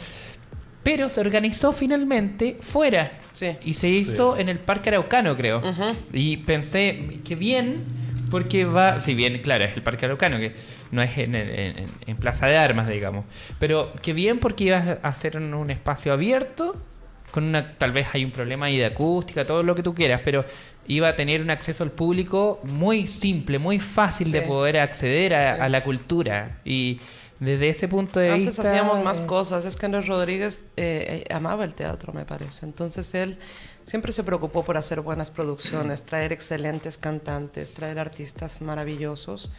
pero se organizó finalmente fuera Sí. y se hizo en el Parque Araucano, creo. Y pensé que bien, porque va, si bien, claro, es el Parque Araucano, que no es en, el- en- en Plaza de Armas, digamos, pero que bien porque ibas a hacer en un espacio abierto, con una, tal vez hay un problema ahí de acústica, todo lo que tú quieras, pero iba a tener un acceso al público muy simple, muy fácil de Sí. poder acceder a, Sí. a la cultura. Y desde ese punto de Antes vista... hacíamos más eh, cosas. Es que Andrés Rodríguez eh, eh, amaba el teatro, me parece. Entonces él siempre se preocupó por hacer buenas producciones, traer excelentes cantantes, traer artistas maravillosos.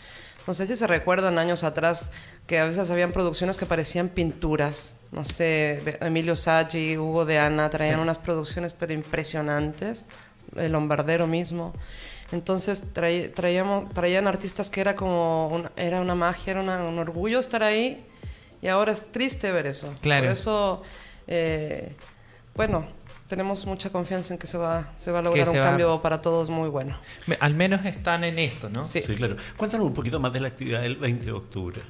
No sé si se recuerdan años atrás que a veces habían producciones que parecían pinturas. No sé, Emilio Saggi, Hugo de Ana traían Sí. unas producciones pero impresionantes. El Lombardero mismo. Entonces traí- traíamos, traían artistas que era como una, era una magia, era una- un orgullo estar ahí y ahora es triste ver eso. Claro. Por eso, eh, bueno, tenemos mucha confianza en que se va, se va a lograr se un va- cambio para todos muy bueno. Al menos están en eso, ¿no? Sí. Sí, claro. Cuéntanos un poquito más de la actividad del 20 de octubre.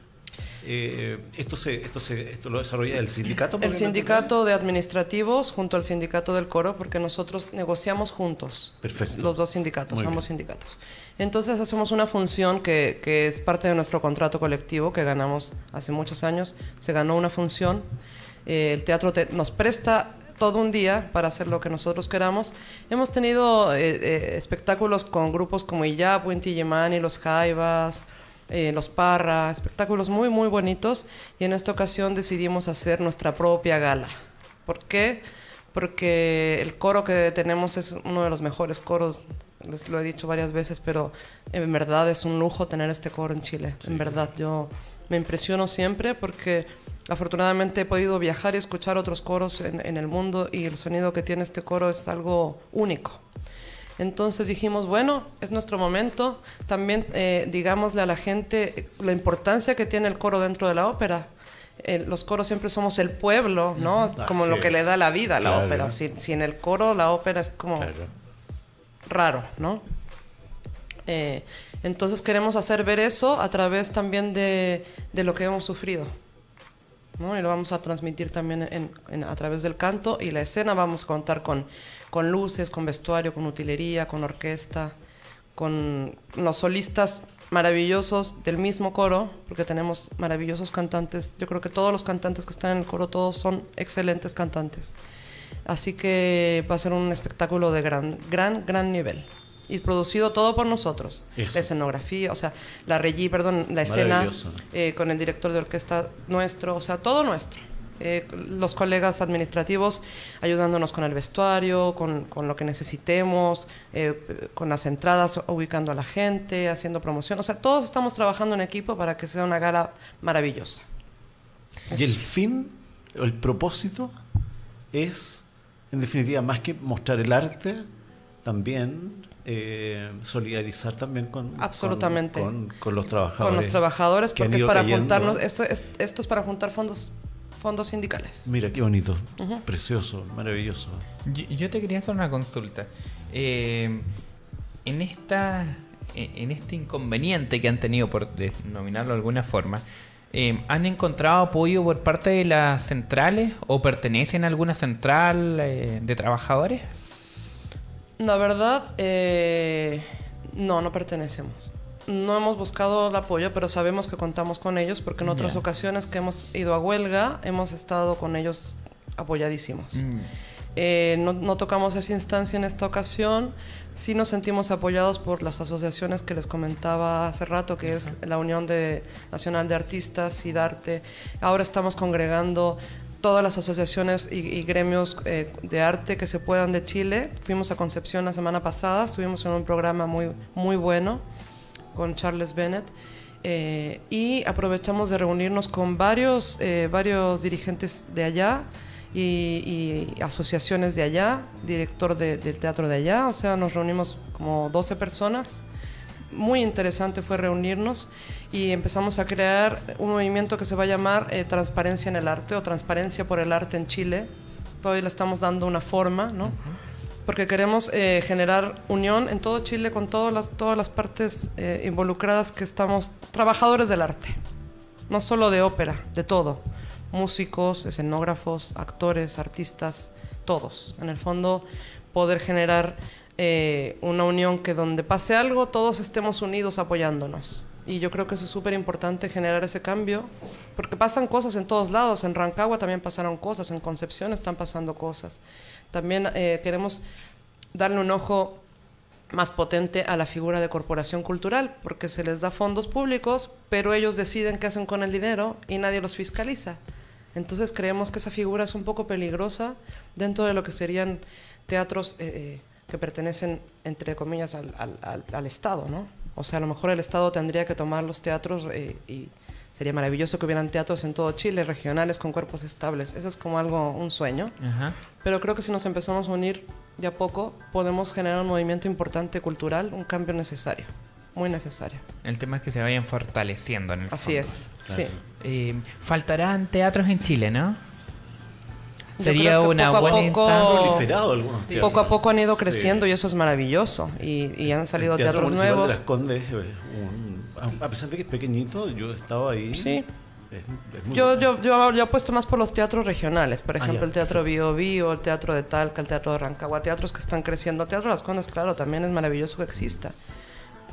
Eh, esto, se, esto, se, ¿Esto lo desarrolla el sindicato? El sindicato de administrativos junto al sindicato del coro, porque nosotros negociamos juntos. Perfecto. Los dos sindicatos, ambos sindicatos. Entonces hacemos una función que, que, es parte de nuestro contrato colectivo que ganamos hace muchos años. Se ganó una función. Eh, el teatro nos presta todo un día para hacer lo que nosotros queramos. Hemos tenido eh, espectáculos con grupos como Iyap, Winti Yemani, Los Jaivas, eh, los Parra, espectáculos muy, muy bonitos. Y en esta ocasión decidimos hacer nuestra propia gala. ¿Por qué? Porque el coro que tenemos es uno de los mejores coros, les lo he dicho varias veces, pero en verdad es un lujo tener este coro en Chile. En verdad, yo me impresiono siempre porque afortunadamente he podido viajar y escuchar otros coros en, en el mundo y el sonido que tiene este coro es algo único. Entonces dijimos, bueno, es nuestro momento. También eh, digámosle a la gente la importancia que tiene el coro dentro de la ópera. los coros siempre somos el pueblo, ¿no? Como lo que le da la vida a la ópera. Si, en el coro la ópera es como raro, ¿no? Eh, entonces queremos hacer ver eso a través también de, de lo que hemos sufrido. Y lo vamos a transmitir también a través del canto y la escena. Vamos a contar con, con luces, con vestuario, con utilería, con orquesta, con los solistas maravillosos del mismo coro, porque tenemos maravillosos cantantes. Yo creo que todos los cantantes que están en el coro, todos son excelentes cantantes. Así que va a ser un espectáculo de gran, gran, gran nivel y producido todo por nosotros. La escenografía, o sea, la regi, perdón, la escena eh, con el director de orquesta nuestro, o sea, todo nuestro. Eh, los colegas administrativos ayudándonos con el vestuario, con, con lo que necesitemos, eh, con las entradas, ubicando a la gente, haciendo promoción. O sea, todos estamos trabajando en equipo para que sea una gala maravillosa. Y el fin, el propósito es, en definitiva, más que mostrar el arte, también eh, solidarizar también con, Absolutamente. Con, los trabajadores. Con los trabajadores, porque es para juntarnos, esto es, esto es para juntar fondos fondos sindicales. Mira, qué bonito, precioso, maravilloso. Yo, te quería hacer una consulta. Eh, en, esta, en este inconveniente que han tenido, por denominarlo de alguna forma, eh, ¿han encontrado apoyo por parte de las centrales o pertenecen a alguna central de trabajadores? La verdad, eh, no, no pertenecemos. No hemos buscado el apoyo, pero sabemos que contamos con ellos porque en otras ocasiones que hemos ido a huelga, hemos estado con ellos apoyadísimos. Mm. Eh, no, tocamos esa instancia en esta ocasión. Sí nos sentimos apoyados por las asociaciones que les comentaba hace rato, que es la Unión de, Nacional de Artistas, y Darte. Ahora estamos congregando todas las asociaciones y, gremios eh, de arte que se puedan de Chile. Fuimos a Concepción la semana pasada, estuvimos en un programa muy, muy bueno con Charles Bennett. Eh, y aprovechamos de reunirnos con varios, eh, varios dirigentes de allá y, asociaciones de allá, director del teatro de allá, o sea, nos reunimos como 12 personas. Muy interesante fue reunirnos y empezamos a crear un movimiento que se va a llamar eh, Transparencia en el Arte o Transparencia por el Arte en Chile. Todavía le estamos dando una forma, ¿no? Porque queremos eh, generar unión en todo Chile con todas las, todas las partes eh, involucradas que estamos, trabajadores del arte, no solo de ópera, de todo. Músicos, escenógrafos, actores, artistas, todos. En el fondo, poder generar una unión que donde pase algo, todos estemos unidos apoyándonos. Y yo creo que eso es súper importante generar ese cambio, porque pasan cosas en todos lados. En Rancagua también pasaron cosas, en Concepción están pasando cosas. También eh, queremos darle un ojo más potente a la figura de corporación cultural, porque se les da fondos públicos, pero ellos deciden qué hacen con el dinero y nadie los fiscaliza. Entonces creemos que esa figura es un poco peligrosa dentro de lo que serían teatros eh, eh, que pertenecen, entre comillas, al, al, al Estado, ¿no? O sea, a lo mejor el Estado tendría que tomar los teatros eh, y sería maravilloso que hubieran teatros en todo Chile, regionales con cuerpos estables. Eso es como algo, un sueño. Pero creo que si nos empezamos a unir de a poco, podemos generar un movimiento importante cultural, un cambio necesario, muy necesario. El tema es que se vayan fortaleciendo en el Así es, sí. Eh, faltarán teatros en Chile, ¿no? Sería una buena poco, Poco a poco han ido creciendo y eso es maravilloso. Y, han salido teatros nuevos. De eh, a pesar de que es pequeñito, yo he estado ahí. Sí. yo, yo, yo, yo, apuesto más por los teatros regionales, por ah, ejemplo, el Teatro Bio Bio, el Teatro de Talca, el Teatro de Rancagua, teatros que están creciendo. Teatro de las Condes, claro, también es maravilloso que exista.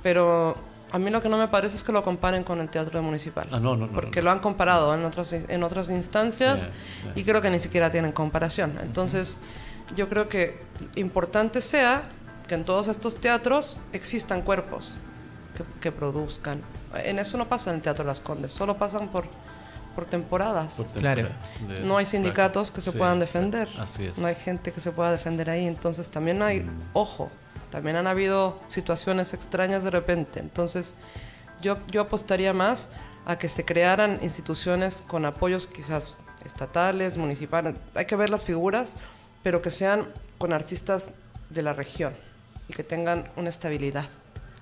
Pero a mí lo que no me parece es que lo comparen con el teatro municipal. Ah, no, no, porque lo han comparado en otras, en otras instancias y creo que ni siquiera tienen comparación. Entonces, yo creo que importante sea que en todos estos teatros existan cuerpos que, produzcan. En eso no pasa en el Teatro Las Condes, solo pasan por, por temporadas. claro. no hay sindicatos que se puedan defender. No hay gente que se pueda defender ahí. Entonces también hay, mm. ojo, también han habido situaciones extrañas de repente. Entonces yo, yo apostaría más a que se crearan instituciones con apoyos quizás estatales, municipales. Hay que ver las figuras, pero que sean con artistas de la región y que tengan una estabilidad.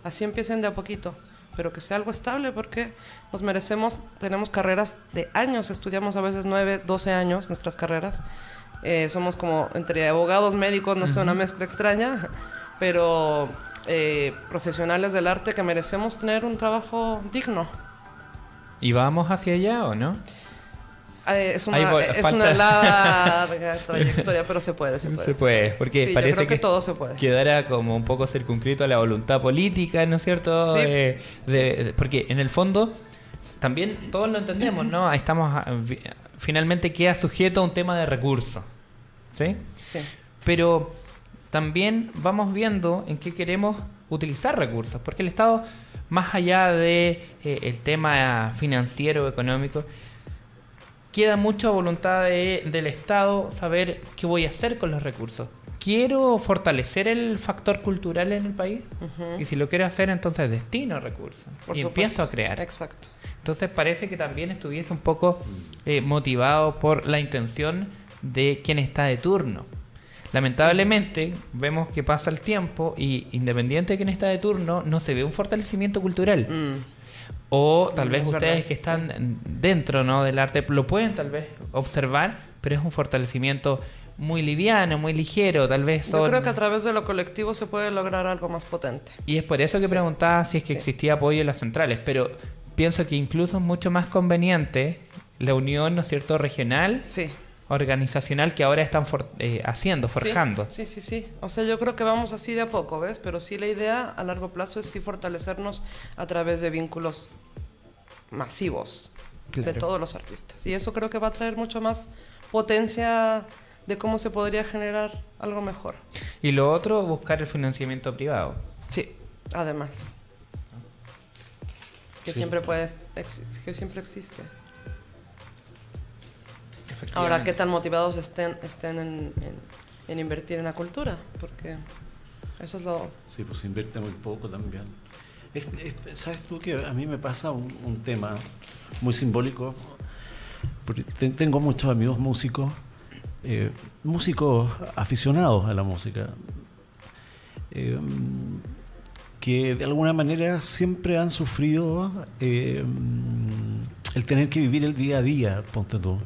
Así empiecen de a poquito, pero que sea algo estable porque nos merecemos, tenemos carreras de años, estudiamos a veces 9, 12 años nuestras carreras. Eh, somos como entre abogados, médicos, no sé, una mezcla extraña, pero eh, profesionales del arte que merecemos tener un trabajo digno. ¿Y vamos hacia allá o no? es una, es una larga trayectoria, pero se puede, se puede. Se puede, porque parece que, todo se puede. quedara como un poco circunscrito a la voluntad política, ¿no es cierto? Sí. Eh, porque en el fondo también todos lo entendemos, ¿no? Estamos ah, finalmente queda sujeto a un tema de recursos, ¿sí? Sí. Pero también vamos viendo en qué queremos utilizar recursos, porque el Estado, más allá de eh, el tema financiero económico, queda mucha voluntad del Estado saber qué voy a hacer con los recursos. Quiero fortalecer el factor cultural en el país y si lo quiero hacer entonces destino recursos y empiezo a crear. Exacto. Entonces parece que también estuviese un poco eh, motivado por la intención de quien está de turno. Lamentablemente vemos que pasa el tiempo y independiente de quien está de turno no se ve un fortalecimiento cultural. Mm. O tal vez ustedes que están dentro ¿no? del arte lo pueden tal vez observar, pero es un fortalecimiento muy liviano, muy ligero, tal vez. Yo creo que a través de lo colectivo se puede lograr algo más potente. Y es por eso que preguntaba si es que existía apoyo en las centrales, pero pienso que incluso es mucho más conveniente la unión, ¿no es cierto?, regional. Sí organizacional que ahora están eh, haciendo, forjando. Sí, sí, sí, O sea, yo creo que vamos así de a poco, ¿ves? Pero sí la idea a largo plazo es sí fortalecernos a través de vínculos masivos de todos los artistas. Y eso creo que va a traer mucho más potencia de cómo se podría generar algo mejor. Y lo otro, buscar el financiamiento privado. Sí, además. Que siempre puedes, que siempre existe. Ahora, ¿qué tan motivados estén, estén en, invertir en la cultura? Porque eso es lo... Sí, pues invierte muy poco también. ¿Sabes tú que a mí me pasa un, tema muy simbólico? Porque tengo muchos amigos músicos, eh, músicos aficionados a la música, eh, que de alguna manera siempre han sufrido eh, el tener que vivir el día a día, ponte tú.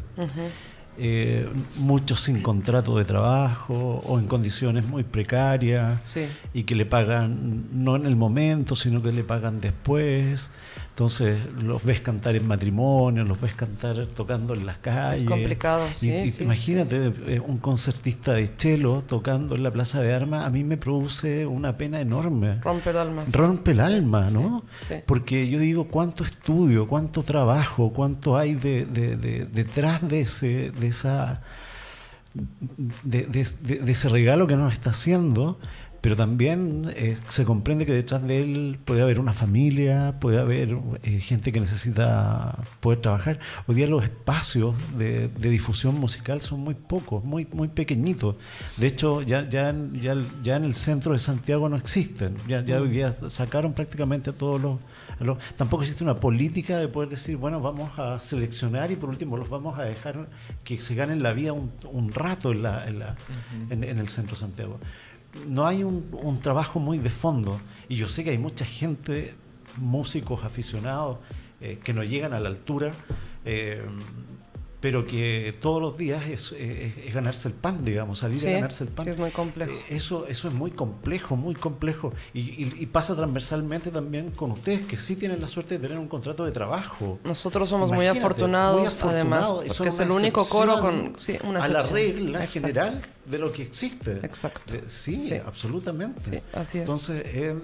Eh, muchos sin contrato de trabajo o en condiciones muy precarias y que le pagan no en el momento, sino que le pagan después. Entonces los ves cantar en matrimonio, los ves cantar tocando en las calles. Es complicado, sí. imagínate eh, un concertista de chelo tocando en la Plaza de Armas, a mí me produce una pena enorme. Rompe el alma. Rompe el alma, ¿no? Porque yo digo, ¿cuánto estudio, cuánto trabajo, cuánto hay de, detrás de, ese, de esa... de, ese regalo que nos está haciendo pero también eh, se comprende que detrás de él puede haber una familia, puede haber eh, gente que necesita poder trabajar. Hoy día los espacios de, difusión musical son muy pocos, muy, muy pequeñitos. De hecho, ya, ya, ya, ya en el centro de Santiago no existen. Ya, ya hoy día sacaron prácticamente a todos los, Tampoco existe una política de poder decir, bueno, vamos a seleccionar y por último los vamos a dejar que se ganen la vida un, un rato en, la, en, la, en el centro de Santiago no hay un, trabajo muy de fondo. Y yo sé que hay mucha gente, músicos aficionados, eh, que no llegan a la altura. Eh, pero que todos los días es, es- es ganarse el pan, digamos, salir Sí, a ganarse el pan. sí, es muy complejo. Eh, Eso, eso es muy complejo, muy complejo. Y, y- y pasa transversalmente también con ustedes, que sí tienen la suerte de tener un contrato de trabajo. Nosotros somos muy afortunados, muy afortunados, además, porque es el único coro con sí, una a la regla Exacto. general de lo que existe. Exacto. Eh, Sí, absolutamente. Sí, así es. Entonces, eh,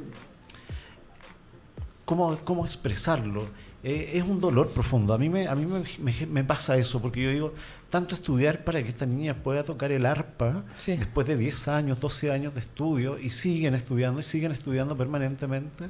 ¿cómo, cómo expresarlo? Eh, es un dolor profundo. A mí, me, a mí me, me- me pasa eso, porque yo digo, tanto estudiar para que esta niña pueda tocar el arpa Sí. después de 10 años, 12 años de estudio, y siguen estudiando, y siguen estudiando permanentemente,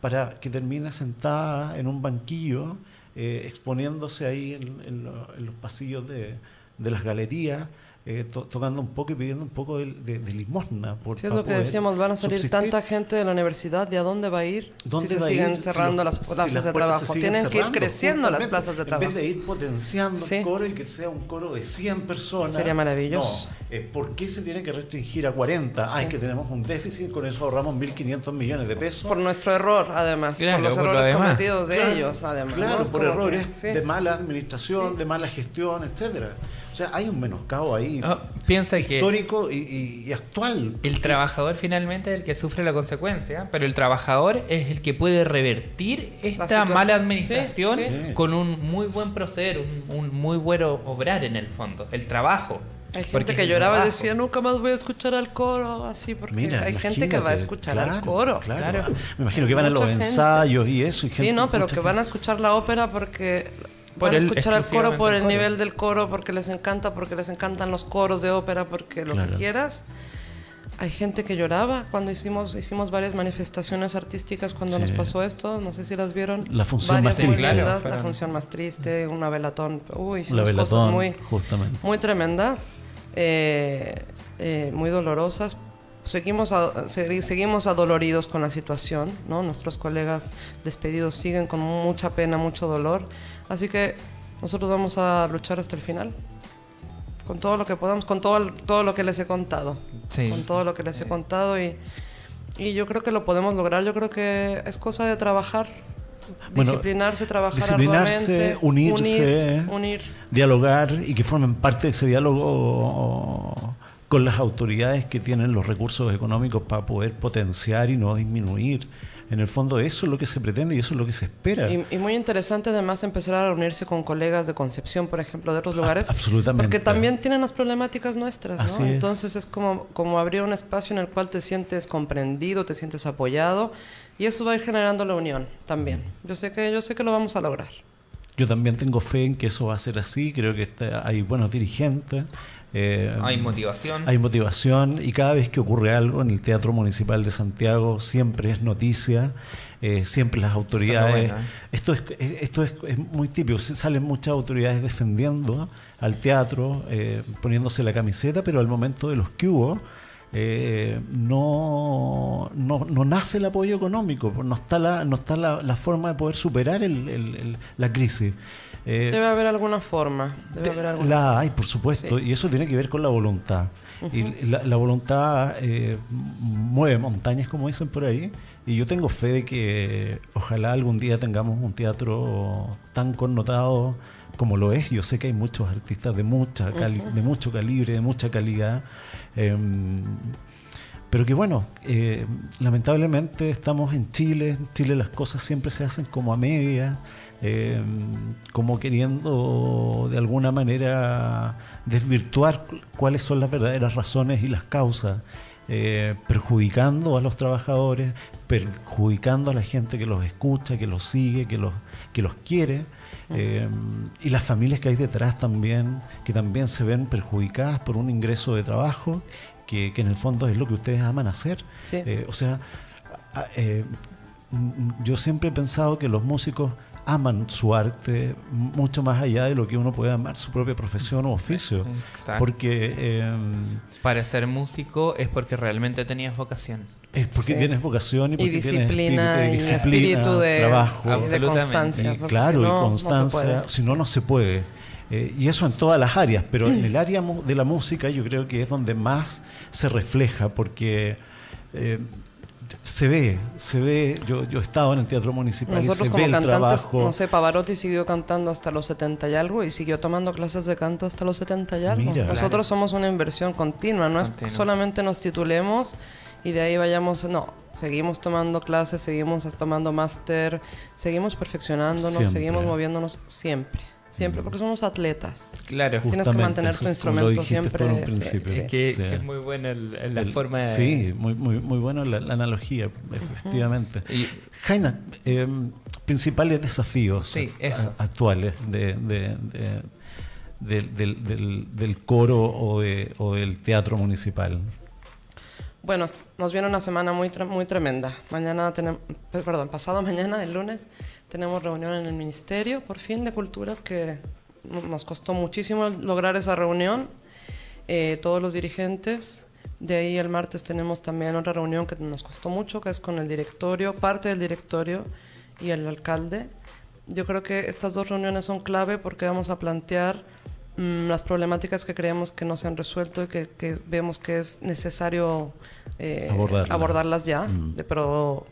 para que termine sentada en un banquillo, eh, exponiéndose ahí en, en lo- en los pasillos de, de las galerías, eh, to- tocando un poco y pidiendo un poco de, de- de limosna. Por, Sí, es lo que decíamos, van a salir subsistir. tanta gente de la universidad, ¿y a dónde va a ir ¿Dónde si se siguen ir? Si cerrando las si plazas las de trabajo? Tienen que ir creciendo las plazas de En trabajo. vez de ir potenciando Sí. el coro y que sea un coro de 100 personas. Sería maravilloso. No, eh, ¿Por qué se tiene que restringir a 40? Ah, es que tenemos un déficit, con eso ahorramos 1.500 millones de pesos. Por nuestro error, además, Claro, por los por errores cometidos de Claro, ellos, además. Claro, por que- errores sí. de mala administración, Sí. de mala gestión, etcétera. O sea, hay un menoscabo ahí Ah, piensa que histórico y, y- y actual. el trabajador finalmente es el que sufre la consecuencia, pero el trabajador es el que puede revertir esta mala administración Sí, sí. con un muy buen proceder, un, un muy bueno obrar en el fondo, el trabajo. Hay gente Porque que lloraba y decía, nunca más voy a escuchar al coro, así, porque Mira, hay gente que va a escuchar al coro. Claro. claro. Me imagino que van a los gente. ensayos y eso. Y Sí, gente- no, pero que van a escuchar la ópera porque Por van a el- escuchar al coro por el coro. nivel del coro, porque les encanta, porque les encantan los coros de ópera, porque lo Claro. que quieras. Hay gente que lloraba cuando hicimos hicimos varias manifestaciones artísticas cuando Sí. nos pasó esto, no sé si las vieron. La función Varias más triste. lindas, la función más triste, una velatón, uy, La hicimos cosas velatón, muy justamente. muy tremendas, eh, eh, muy dolorosas. Seguimos, a- segui- seguimos adoloridos con la situación, ¿no? Nuestros colegas despedidos siguen con mucha pena, mucho dolor. Así que nosotros vamos a luchar hasta el final. Con todo lo que podamos, con todo, todo lo que les he contado. Sí. Con todo lo que les he contado y, y yo creo que lo podemos lograr. Yo creo que es cosa de trabajar, Bueno, disciplinarse, trabajar disciplinarse, arduamente, unirse. unir, unir. dialogar y que formen parte de ese diálogo con las autoridades que tienen los recursos económicos para poder potenciar y no disminuir. En el fondo eso es lo que se pretende y eso es lo que se espera. Y, y muy interesante además empezar a reunirse con colegas de Concepción, por ejemplo, de otros lugares. absolutamente. Porque también tienen las problemáticas nuestras, ¿no? Así es. Entonces es como, como abrir un espacio en el cual te sientes comprendido, te sientes apoyado y eso va a ir generando la unión también. Yo sé que, yo sé que lo vamos a lograr. Yo también tengo fe en que eso va a ser así, creo que está- hay buenos dirigentes. Eh, Hay motivación. Hay motivación y cada vez que ocurre algo en el Teatro Municipal de Santiago siempre es noticia, eh, siempre las autoridades... ¿eh? Esto, es, esto es, es muy típico, salen muchas autoridades defendiendo al teatro, poniéndose la camiseta, pero al momento de los que hubo... no, no, no nace el apoyo económico, no está la, no está la, la forma de poder superar el- el- el- la crisis. Eh, Debe haber alguna forma. Debe de- haber alguna la hay, por supuesto, Sí. y eso tiene que ver con la voluntad. Y la, la voluntad eh, mueve montañas, como dicen por ahí, y yo tengo fe de que ojalá algún día tengamos un teatro tan connotado como lo es. Yo sé que hay muchos artistas de, mucha cali- de mucho calibre, de mucha calidad. em, pero que bueno, eh, lamentablemente estamos en Chile, en Chile las cosas siempre se hacen como a media, eh, como queriendo de alguna manera desvirtuar cu- cuáles son las verdaderas razones y las causas, eh, perjudicando a los trabajadores, perjudicando a la gente que los escucha, que los sigue, que los, que los quiere. eh, y las familias que hay detrás también, que también se ven perjudicadas por un ingreso de trabajo, que, que en el fondo es lo que ustedes aman hacer. Sí. Eh, o sea, eh, yo siempre he pensado que los músicos aman su arte mucho más allá de lo que uno puede amar su propia profesión o oficio. Exacto. Porque eh, Para ser músico es porque realmente tenías vocación. es porque Sí. tienes vocación y y porque disciplina, tienes y espíritu, de disciplina, espíritu de, trabajo. y de constancia. Y claro, si y no, constancia, si no, no se puede. Eh, y eso en todas las áreas, pero en el área de la música yo creo que es donde más se refleja, porque eh, se ve, se ve. Yo, yo he estado en el teatro municipal Nosotros y se como ve el cantantes, trabajo. no sé, Pavarotti siguió cantando hasta los 70 y algo y siguió tomando clases de canto hasta los 70 y algo. Mira. Nosotros Claro. somos una inversión continua, no Continua. es solamente nos titulemos y de ahí vayamos, no, seguimos tomando clases, seguimos tomando máster, seguimos perfeccionándonos, Siempre. seguimos moviéndonos siempre, siempre, porque somos atletas. Claro. Tienes que Justamente, mantener tu instrumento siempre, un sí, principio. sí. Que, Sí. que es muy buena el- el- la El- forma de... Sí, muy, muy, muy buena la, la analogía, efectivamente. Y- Jaina, eh, principales desafíos Sí, a- eso. actuales de, de- de- del, del- del- del coro o, de- o del teatro municipal. Bueno, nos viene una semana muy, muy tremenda. Mañana tenemos, perdón, pasado mañana, el lunes, tenemos reunión en el Ministerio, por fin, de Culturas, que no- nos costó muchísimo lograr esa reunión, eh, todos los dirigentes. De ahí el martes tenemos también otra reunión que nos costó mucho, que es con el directorio, parte del directorio y el alcalde. Yo creo que estas dos reuniones son clave porque vamos a plantear mm, las problemáticas que creemos que no se han resuelto y que, que vemos que es necesario eh, Abordarlas. abordarlas ya, Mm. pero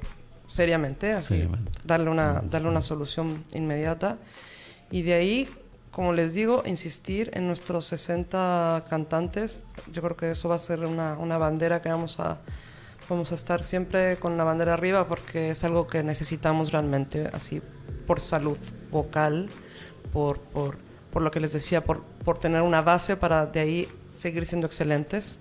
seriamente, así, Seriamente. darle una, darle una solución inmediata. Y de ahí, como les digo, insistir en nuestros 60 cantantes. Yo creo que eso va a ser una, una bandera que vamos a, vamos a estar siempre con la bandera arriba porque es algo que necesitamos realmente, así por salud vocal, por, por, por lo que les decía, por, por tener una base para de ahí seguir siendo excelentes.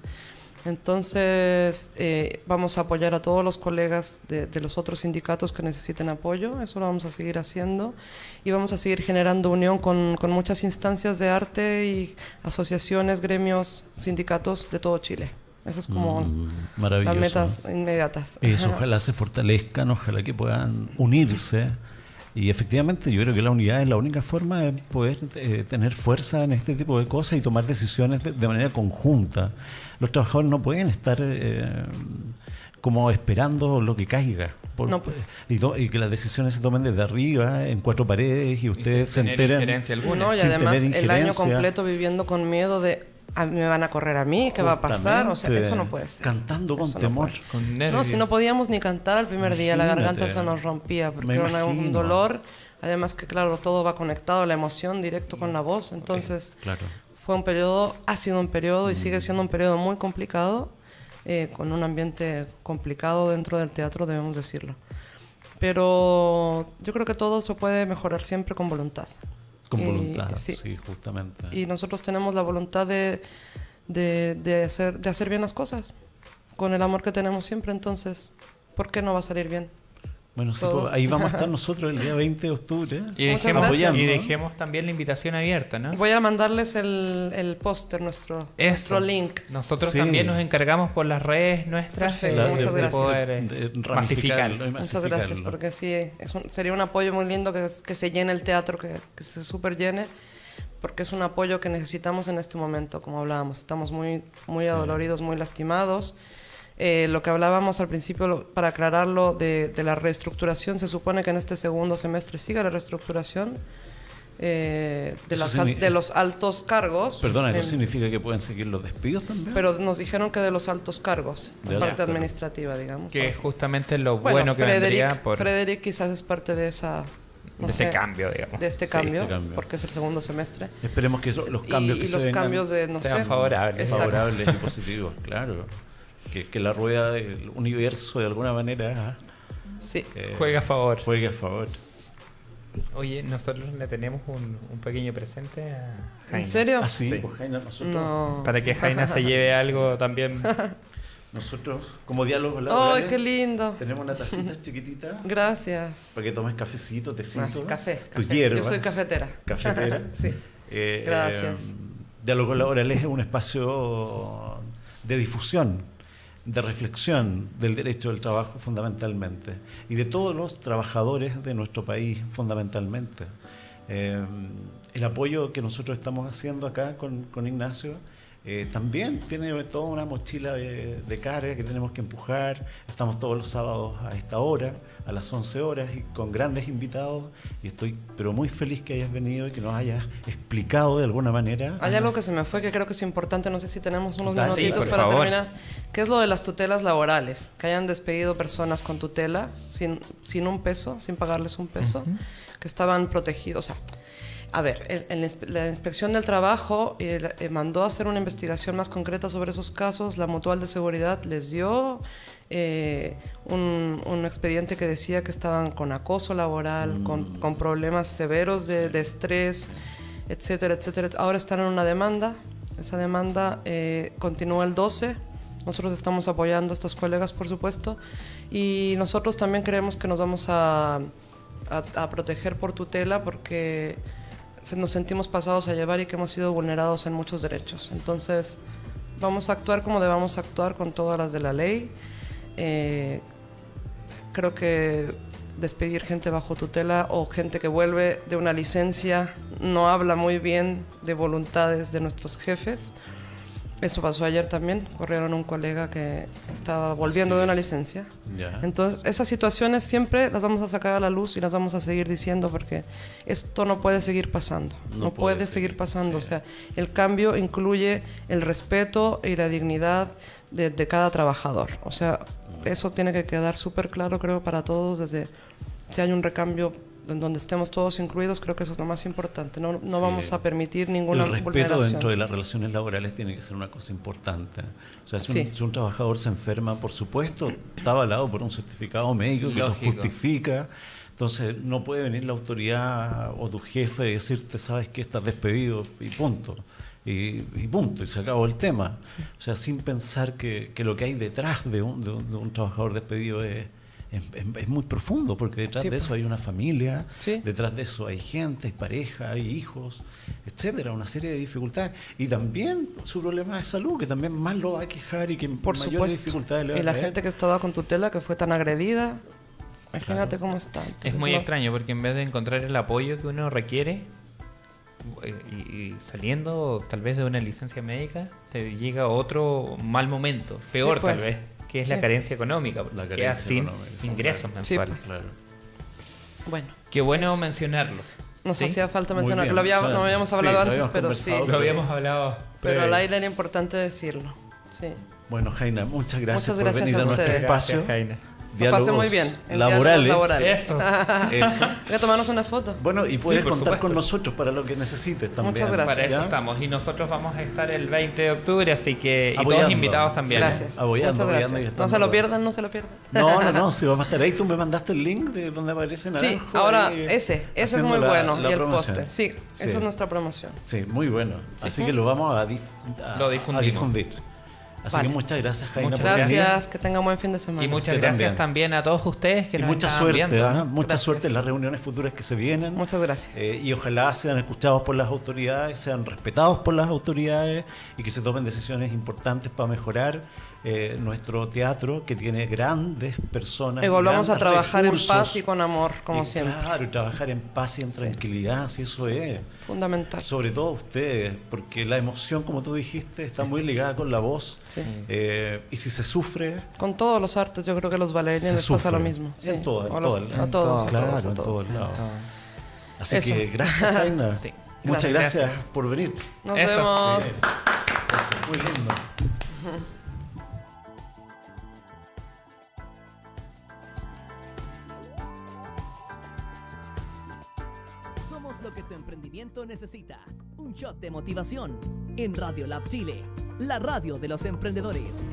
Entonces, eh, vamos a apoyar a todos los colegas de, de los otros sindicatos que necesiten apoyo, eso lo vamos a seguir haciendo y vamos a seguir generando unión con, con muchas instancias de arte y asociaciones, gremios, sindicatos de todo Chile. Eso es como Mm, las metas inmediatas. Eso, ojalá se fortalezcan, ojalá que puedan unirse. Y efectivamente, yo creo que la unidad es la única forma de poder eh, tener fuerza en este tipo de cosas y tomar decisiones de, de manera conjunta. Los trabajadores no pueden estar eh, como esperando lo que caiga. por- No, pues. y, to- y que las decisiones se tomen desde arriba, en cuatro paredes, y ustedes se tener enteren. injerencia alguna. No, y además el año completo viviendo con miedo de "Ah, me van a correr a mí, ¿qué va a pasar? O sea, eso no puede ser. Cantando con Eso no temor. puede. Con No, nervios. si no podíamos ni cantar el primer día, la garganta Imagínate. se nos rompía porque era un dolor. Además que claro, todo va conectado, la emoción directo con la voz. Entonces, Claro. fue un periodo, ha sido un periodo y Mm. sigue siendo un periodo muy complicado, eh, con un ambiente complicado dentro del teatro, debemos decirlo. Pero yo creo que todo se puede mejorar siempre con voluntad. Con Y- voluntad, sí. sí, justamente. Y nosotros tenemos la voluntad de, de, de hacer, de hacer bien las cosas, con el amor que tenemos siempre, entonces, ¿por qué no va a salir bien? Bueno, sí, pues, ahí vamos a estar nosotros el día 20 de octubre. Y Muchas dejemos, y dejemos también la invitación abierta, ¿no? Voy a mandarles el, el póster, nuestro, nuestro link. Nosotros Sí. también nos encargamos por las redes nuestras Perfecto, de- La- muchas de gracias. poder eh, de masificarlo. y Muchas gracias, porque sí, es un- sería un apoyo muy lindo que, que se llene el teatro, que, que se super llene, porque es un apoyo que necesitamos en este momento, como hablábamos. Estamos muy, muy Sí. adoloridos, muy lastimados. Eh, lo que hablábamos al principio, lo- para aclararlo, de, de la reestructuración, se supone que en este segundo semestre siga la reestructuración eh, de, las los altos cargos. Perdona, ¿eso En- significa que pueden seguir los despidos también? Pero nos dijeron que de los altos cargos, De parte administrativa, digamos. Que es justamente lo Bueno, bueno, que Frederick, vendría por Frederick quizás es parte de esa... no de ese sé, cambio, digamos. de este Sí, este cambio. porque es el segundo semestre. Esperemos que eso- los Y- cambios y, que se los vengan cambios de, no sean sé, favorables. Favorables y positivos, claro. Que, que la rueda del universo de alguna manera Sí. eh, Juega a favor. juegue a favor. Oye, nosotros le tenemos un, un pequeño presente a Jaina. ¿En serio? Así, Sí. pues Jaina, nosotros, No. Para que Jaina se lleve algo también. nosotros como diálogos ¡Ay, laborales qué lindo! tenemos una tacita chiquitita Gracias. para que tomes cafecito, tecito, Más café. tus café. hierbas. Yo soy cafetera. Cafetera. sí. Eh, Gracias. eh, Diálogos Laborales es un espacio de difusión, de reflexión del derecho del trabajo fundamentalmente y de todos los trabajadores de nuestro país fundamentalmente. Eh, el apoyo que nosotros estamos haciendo acá con, con Ignacio eh, también tiene toda una mochila de, de carga que tenemos que empujar. Estamos todos los sábados a esta hora, a las 11 horas, y con grandes invitados. Y estoy pero muy feliz que hayas venido y que nos hayas explicado de alguna manera. Hay algo que se me fue que creo que es importante, no sé si tenemos unos Dale, minutitos para favor. terminar, ¿Qué es lo de las tutelas laborales? Que hayan despedido personas con tutela sin, sin un peso, sin pagarles un peso, que estaban protegidos. O sea, a ver, el- el inspe- la inspección del trabajo eh, eh, mandó a hacer una investigación más concreta sobre esos casos. La mutual de seguridad les dio eh, un, un expediente que decía que estaban con acoso laboral, con, con problemas severos de, de estrés, etcétera, etcétera. Ahora están en una demanda. Esa demanda eh, continúa el 12. Nosotros estamos apoyando a estos colegas, por supuesto. Y nosotros también creemos que nos vamos a, a- a proteger por tutela porque nos sentimos pasados a llevar y que hemos sido vulnerados en muchos derechos. Entonces, vamos a actuar como debamos actuar con todas las de la ley. Eh, creo que despedir gente bajo tutela o gente que vuelve de una licencia no habla muy bien de voluntades de nuestros jefes. Eso pasó ayer también. Corrieron un colega que estaba volviendo Sí. de una licencia. Entonces, esas situaciones siempre las vamos a sacar a la luz y las vamos a seguir diciendo porque esto no puede seguir pasando. No No, puede puede, seguir, pasando. sí. O sea, el cambio incluye el respeto y la dignidad de, de cada trabajador. O sea, eso tiene que quedar súper claro, creo, para todos desde si hay un recambio donde estemos todos incluidos, creo que eso es lo más importante. No, no Sí. vamos a permitir ninguna el respeto vulneración. dentro de las relaciones laborales tiene que ser una cosa importante. O sea, si, Sí. un, si un trabajador se enferma, por supuesto, está avalado por un certificado médico que lo justifica. Entonces, no puede venir la autoridad o tu jefe y decirte, sabes que estás despedido y punto. Y, y punto, y se acabó el tema. O sea, sin pensar que, que lo que hay detrás de un, de un- de un trabajador despedido es, es, es- es muy profundo, porque detrás Sí, de eso hay una familia, Sí. detrás de eso hay gente, hay pareja, hay hijos, etcétera, una serie de dificultades. Y también su problema de salud, que también más lo va a quejar y que Por mayores supuesto. dificultades le va Y a la traer. gente que estaba con tutela, que fue tan agredida, imagínate cómo está. Es muy no- extraño porque en vez de encontrar el apoyo que uno requiere eh, y, y saliendo tal vez de una licencia médica, te llega otro mal momento, peor pues. tal vez, que es la Sí. carencia económica, porque La quedas carencia sin económica, ingresos Sí, mensuales. pues. Claro. Bueno, Qué bueno Eso. mencionarlo. nos ¿sí? hacía falta Muy mencionar, bien, que lo había- o sea, no habíamos sí, hablado antes, habíamos pero sí. Lo habíamos hablado. Pero al aire era importante decirlo. Sí. Bueno, Jaina, muchas gracias Muchas por gracias venir a a, nuestro ustedes. espacio. Gracias, Pasé muy bien. en laborales. diálogos laborales. Eso. Eso. Voy a tomarnos una foto. Bueno, y puedes por contar supuesto. con nosotros para lo que necesites también. Muchas gracias. Para eso ¿Ya? estamos. Y nosotros vamos a estar el 20 de octubre, así que. Y todos invitados también. ¿eh? Gracias. Apoyando, Muchas apoyando y gracias. estando- No se lo pierdan, no se lo pierdan. No, no, no, si vamos a estar ahí, tú me mandaste el link de donde aparece Sí, Naranjo. ahora ahí, ese, ese es muy la- bueno. la y el promoción. póster. Sí, Sí. esa es nuestra promoción. Sí, muy bueno. Así sí. que lo vamos a, dif- a- Lo a difundimos. difundir. Así Vale. que muchas gracias, Jaina, Muchas por venir. Gracias, que tengan buen fin de semana. Y muchas Usted gracias también. también. a todos ustedes que Y nos mucha estaban suerte, viendo. ¿ah? mucha Gracias. suerte en las reuniones futuras que se vienen. Muchas gracias. Eh, y ojalá sean escuchados por las autoridades, sean respetados por las autoridades y que se tomen decisiones importantes para mejorar eh, nuestro teatro que tiene grandes personas. Y volvamos a trabajar en recursos. paz y con amor, como Y siempre. Claro, y trabajar en paz y en tranquilidad, si eso es. Fundamental. Sobre todo ustedes, porque la emoción, como tú dijiste, está muy ligada con la voz. Sí. Eh, y si se sufre, Con todos los artes, yo creo que a los bailarines les pasa sufre. lo mismo. En todo, en los- todo el- a en todos, a claro, todos, a en todos. todo el lado. Así Eso. que gracias, Jaina. Sí. Muchas Gracias. gracias, por venir. Nos Eso, vemos. Sí. Muy lindo. Necesita. Un shot de motivación en Radio Lab Chile, la radio de los emprendedores.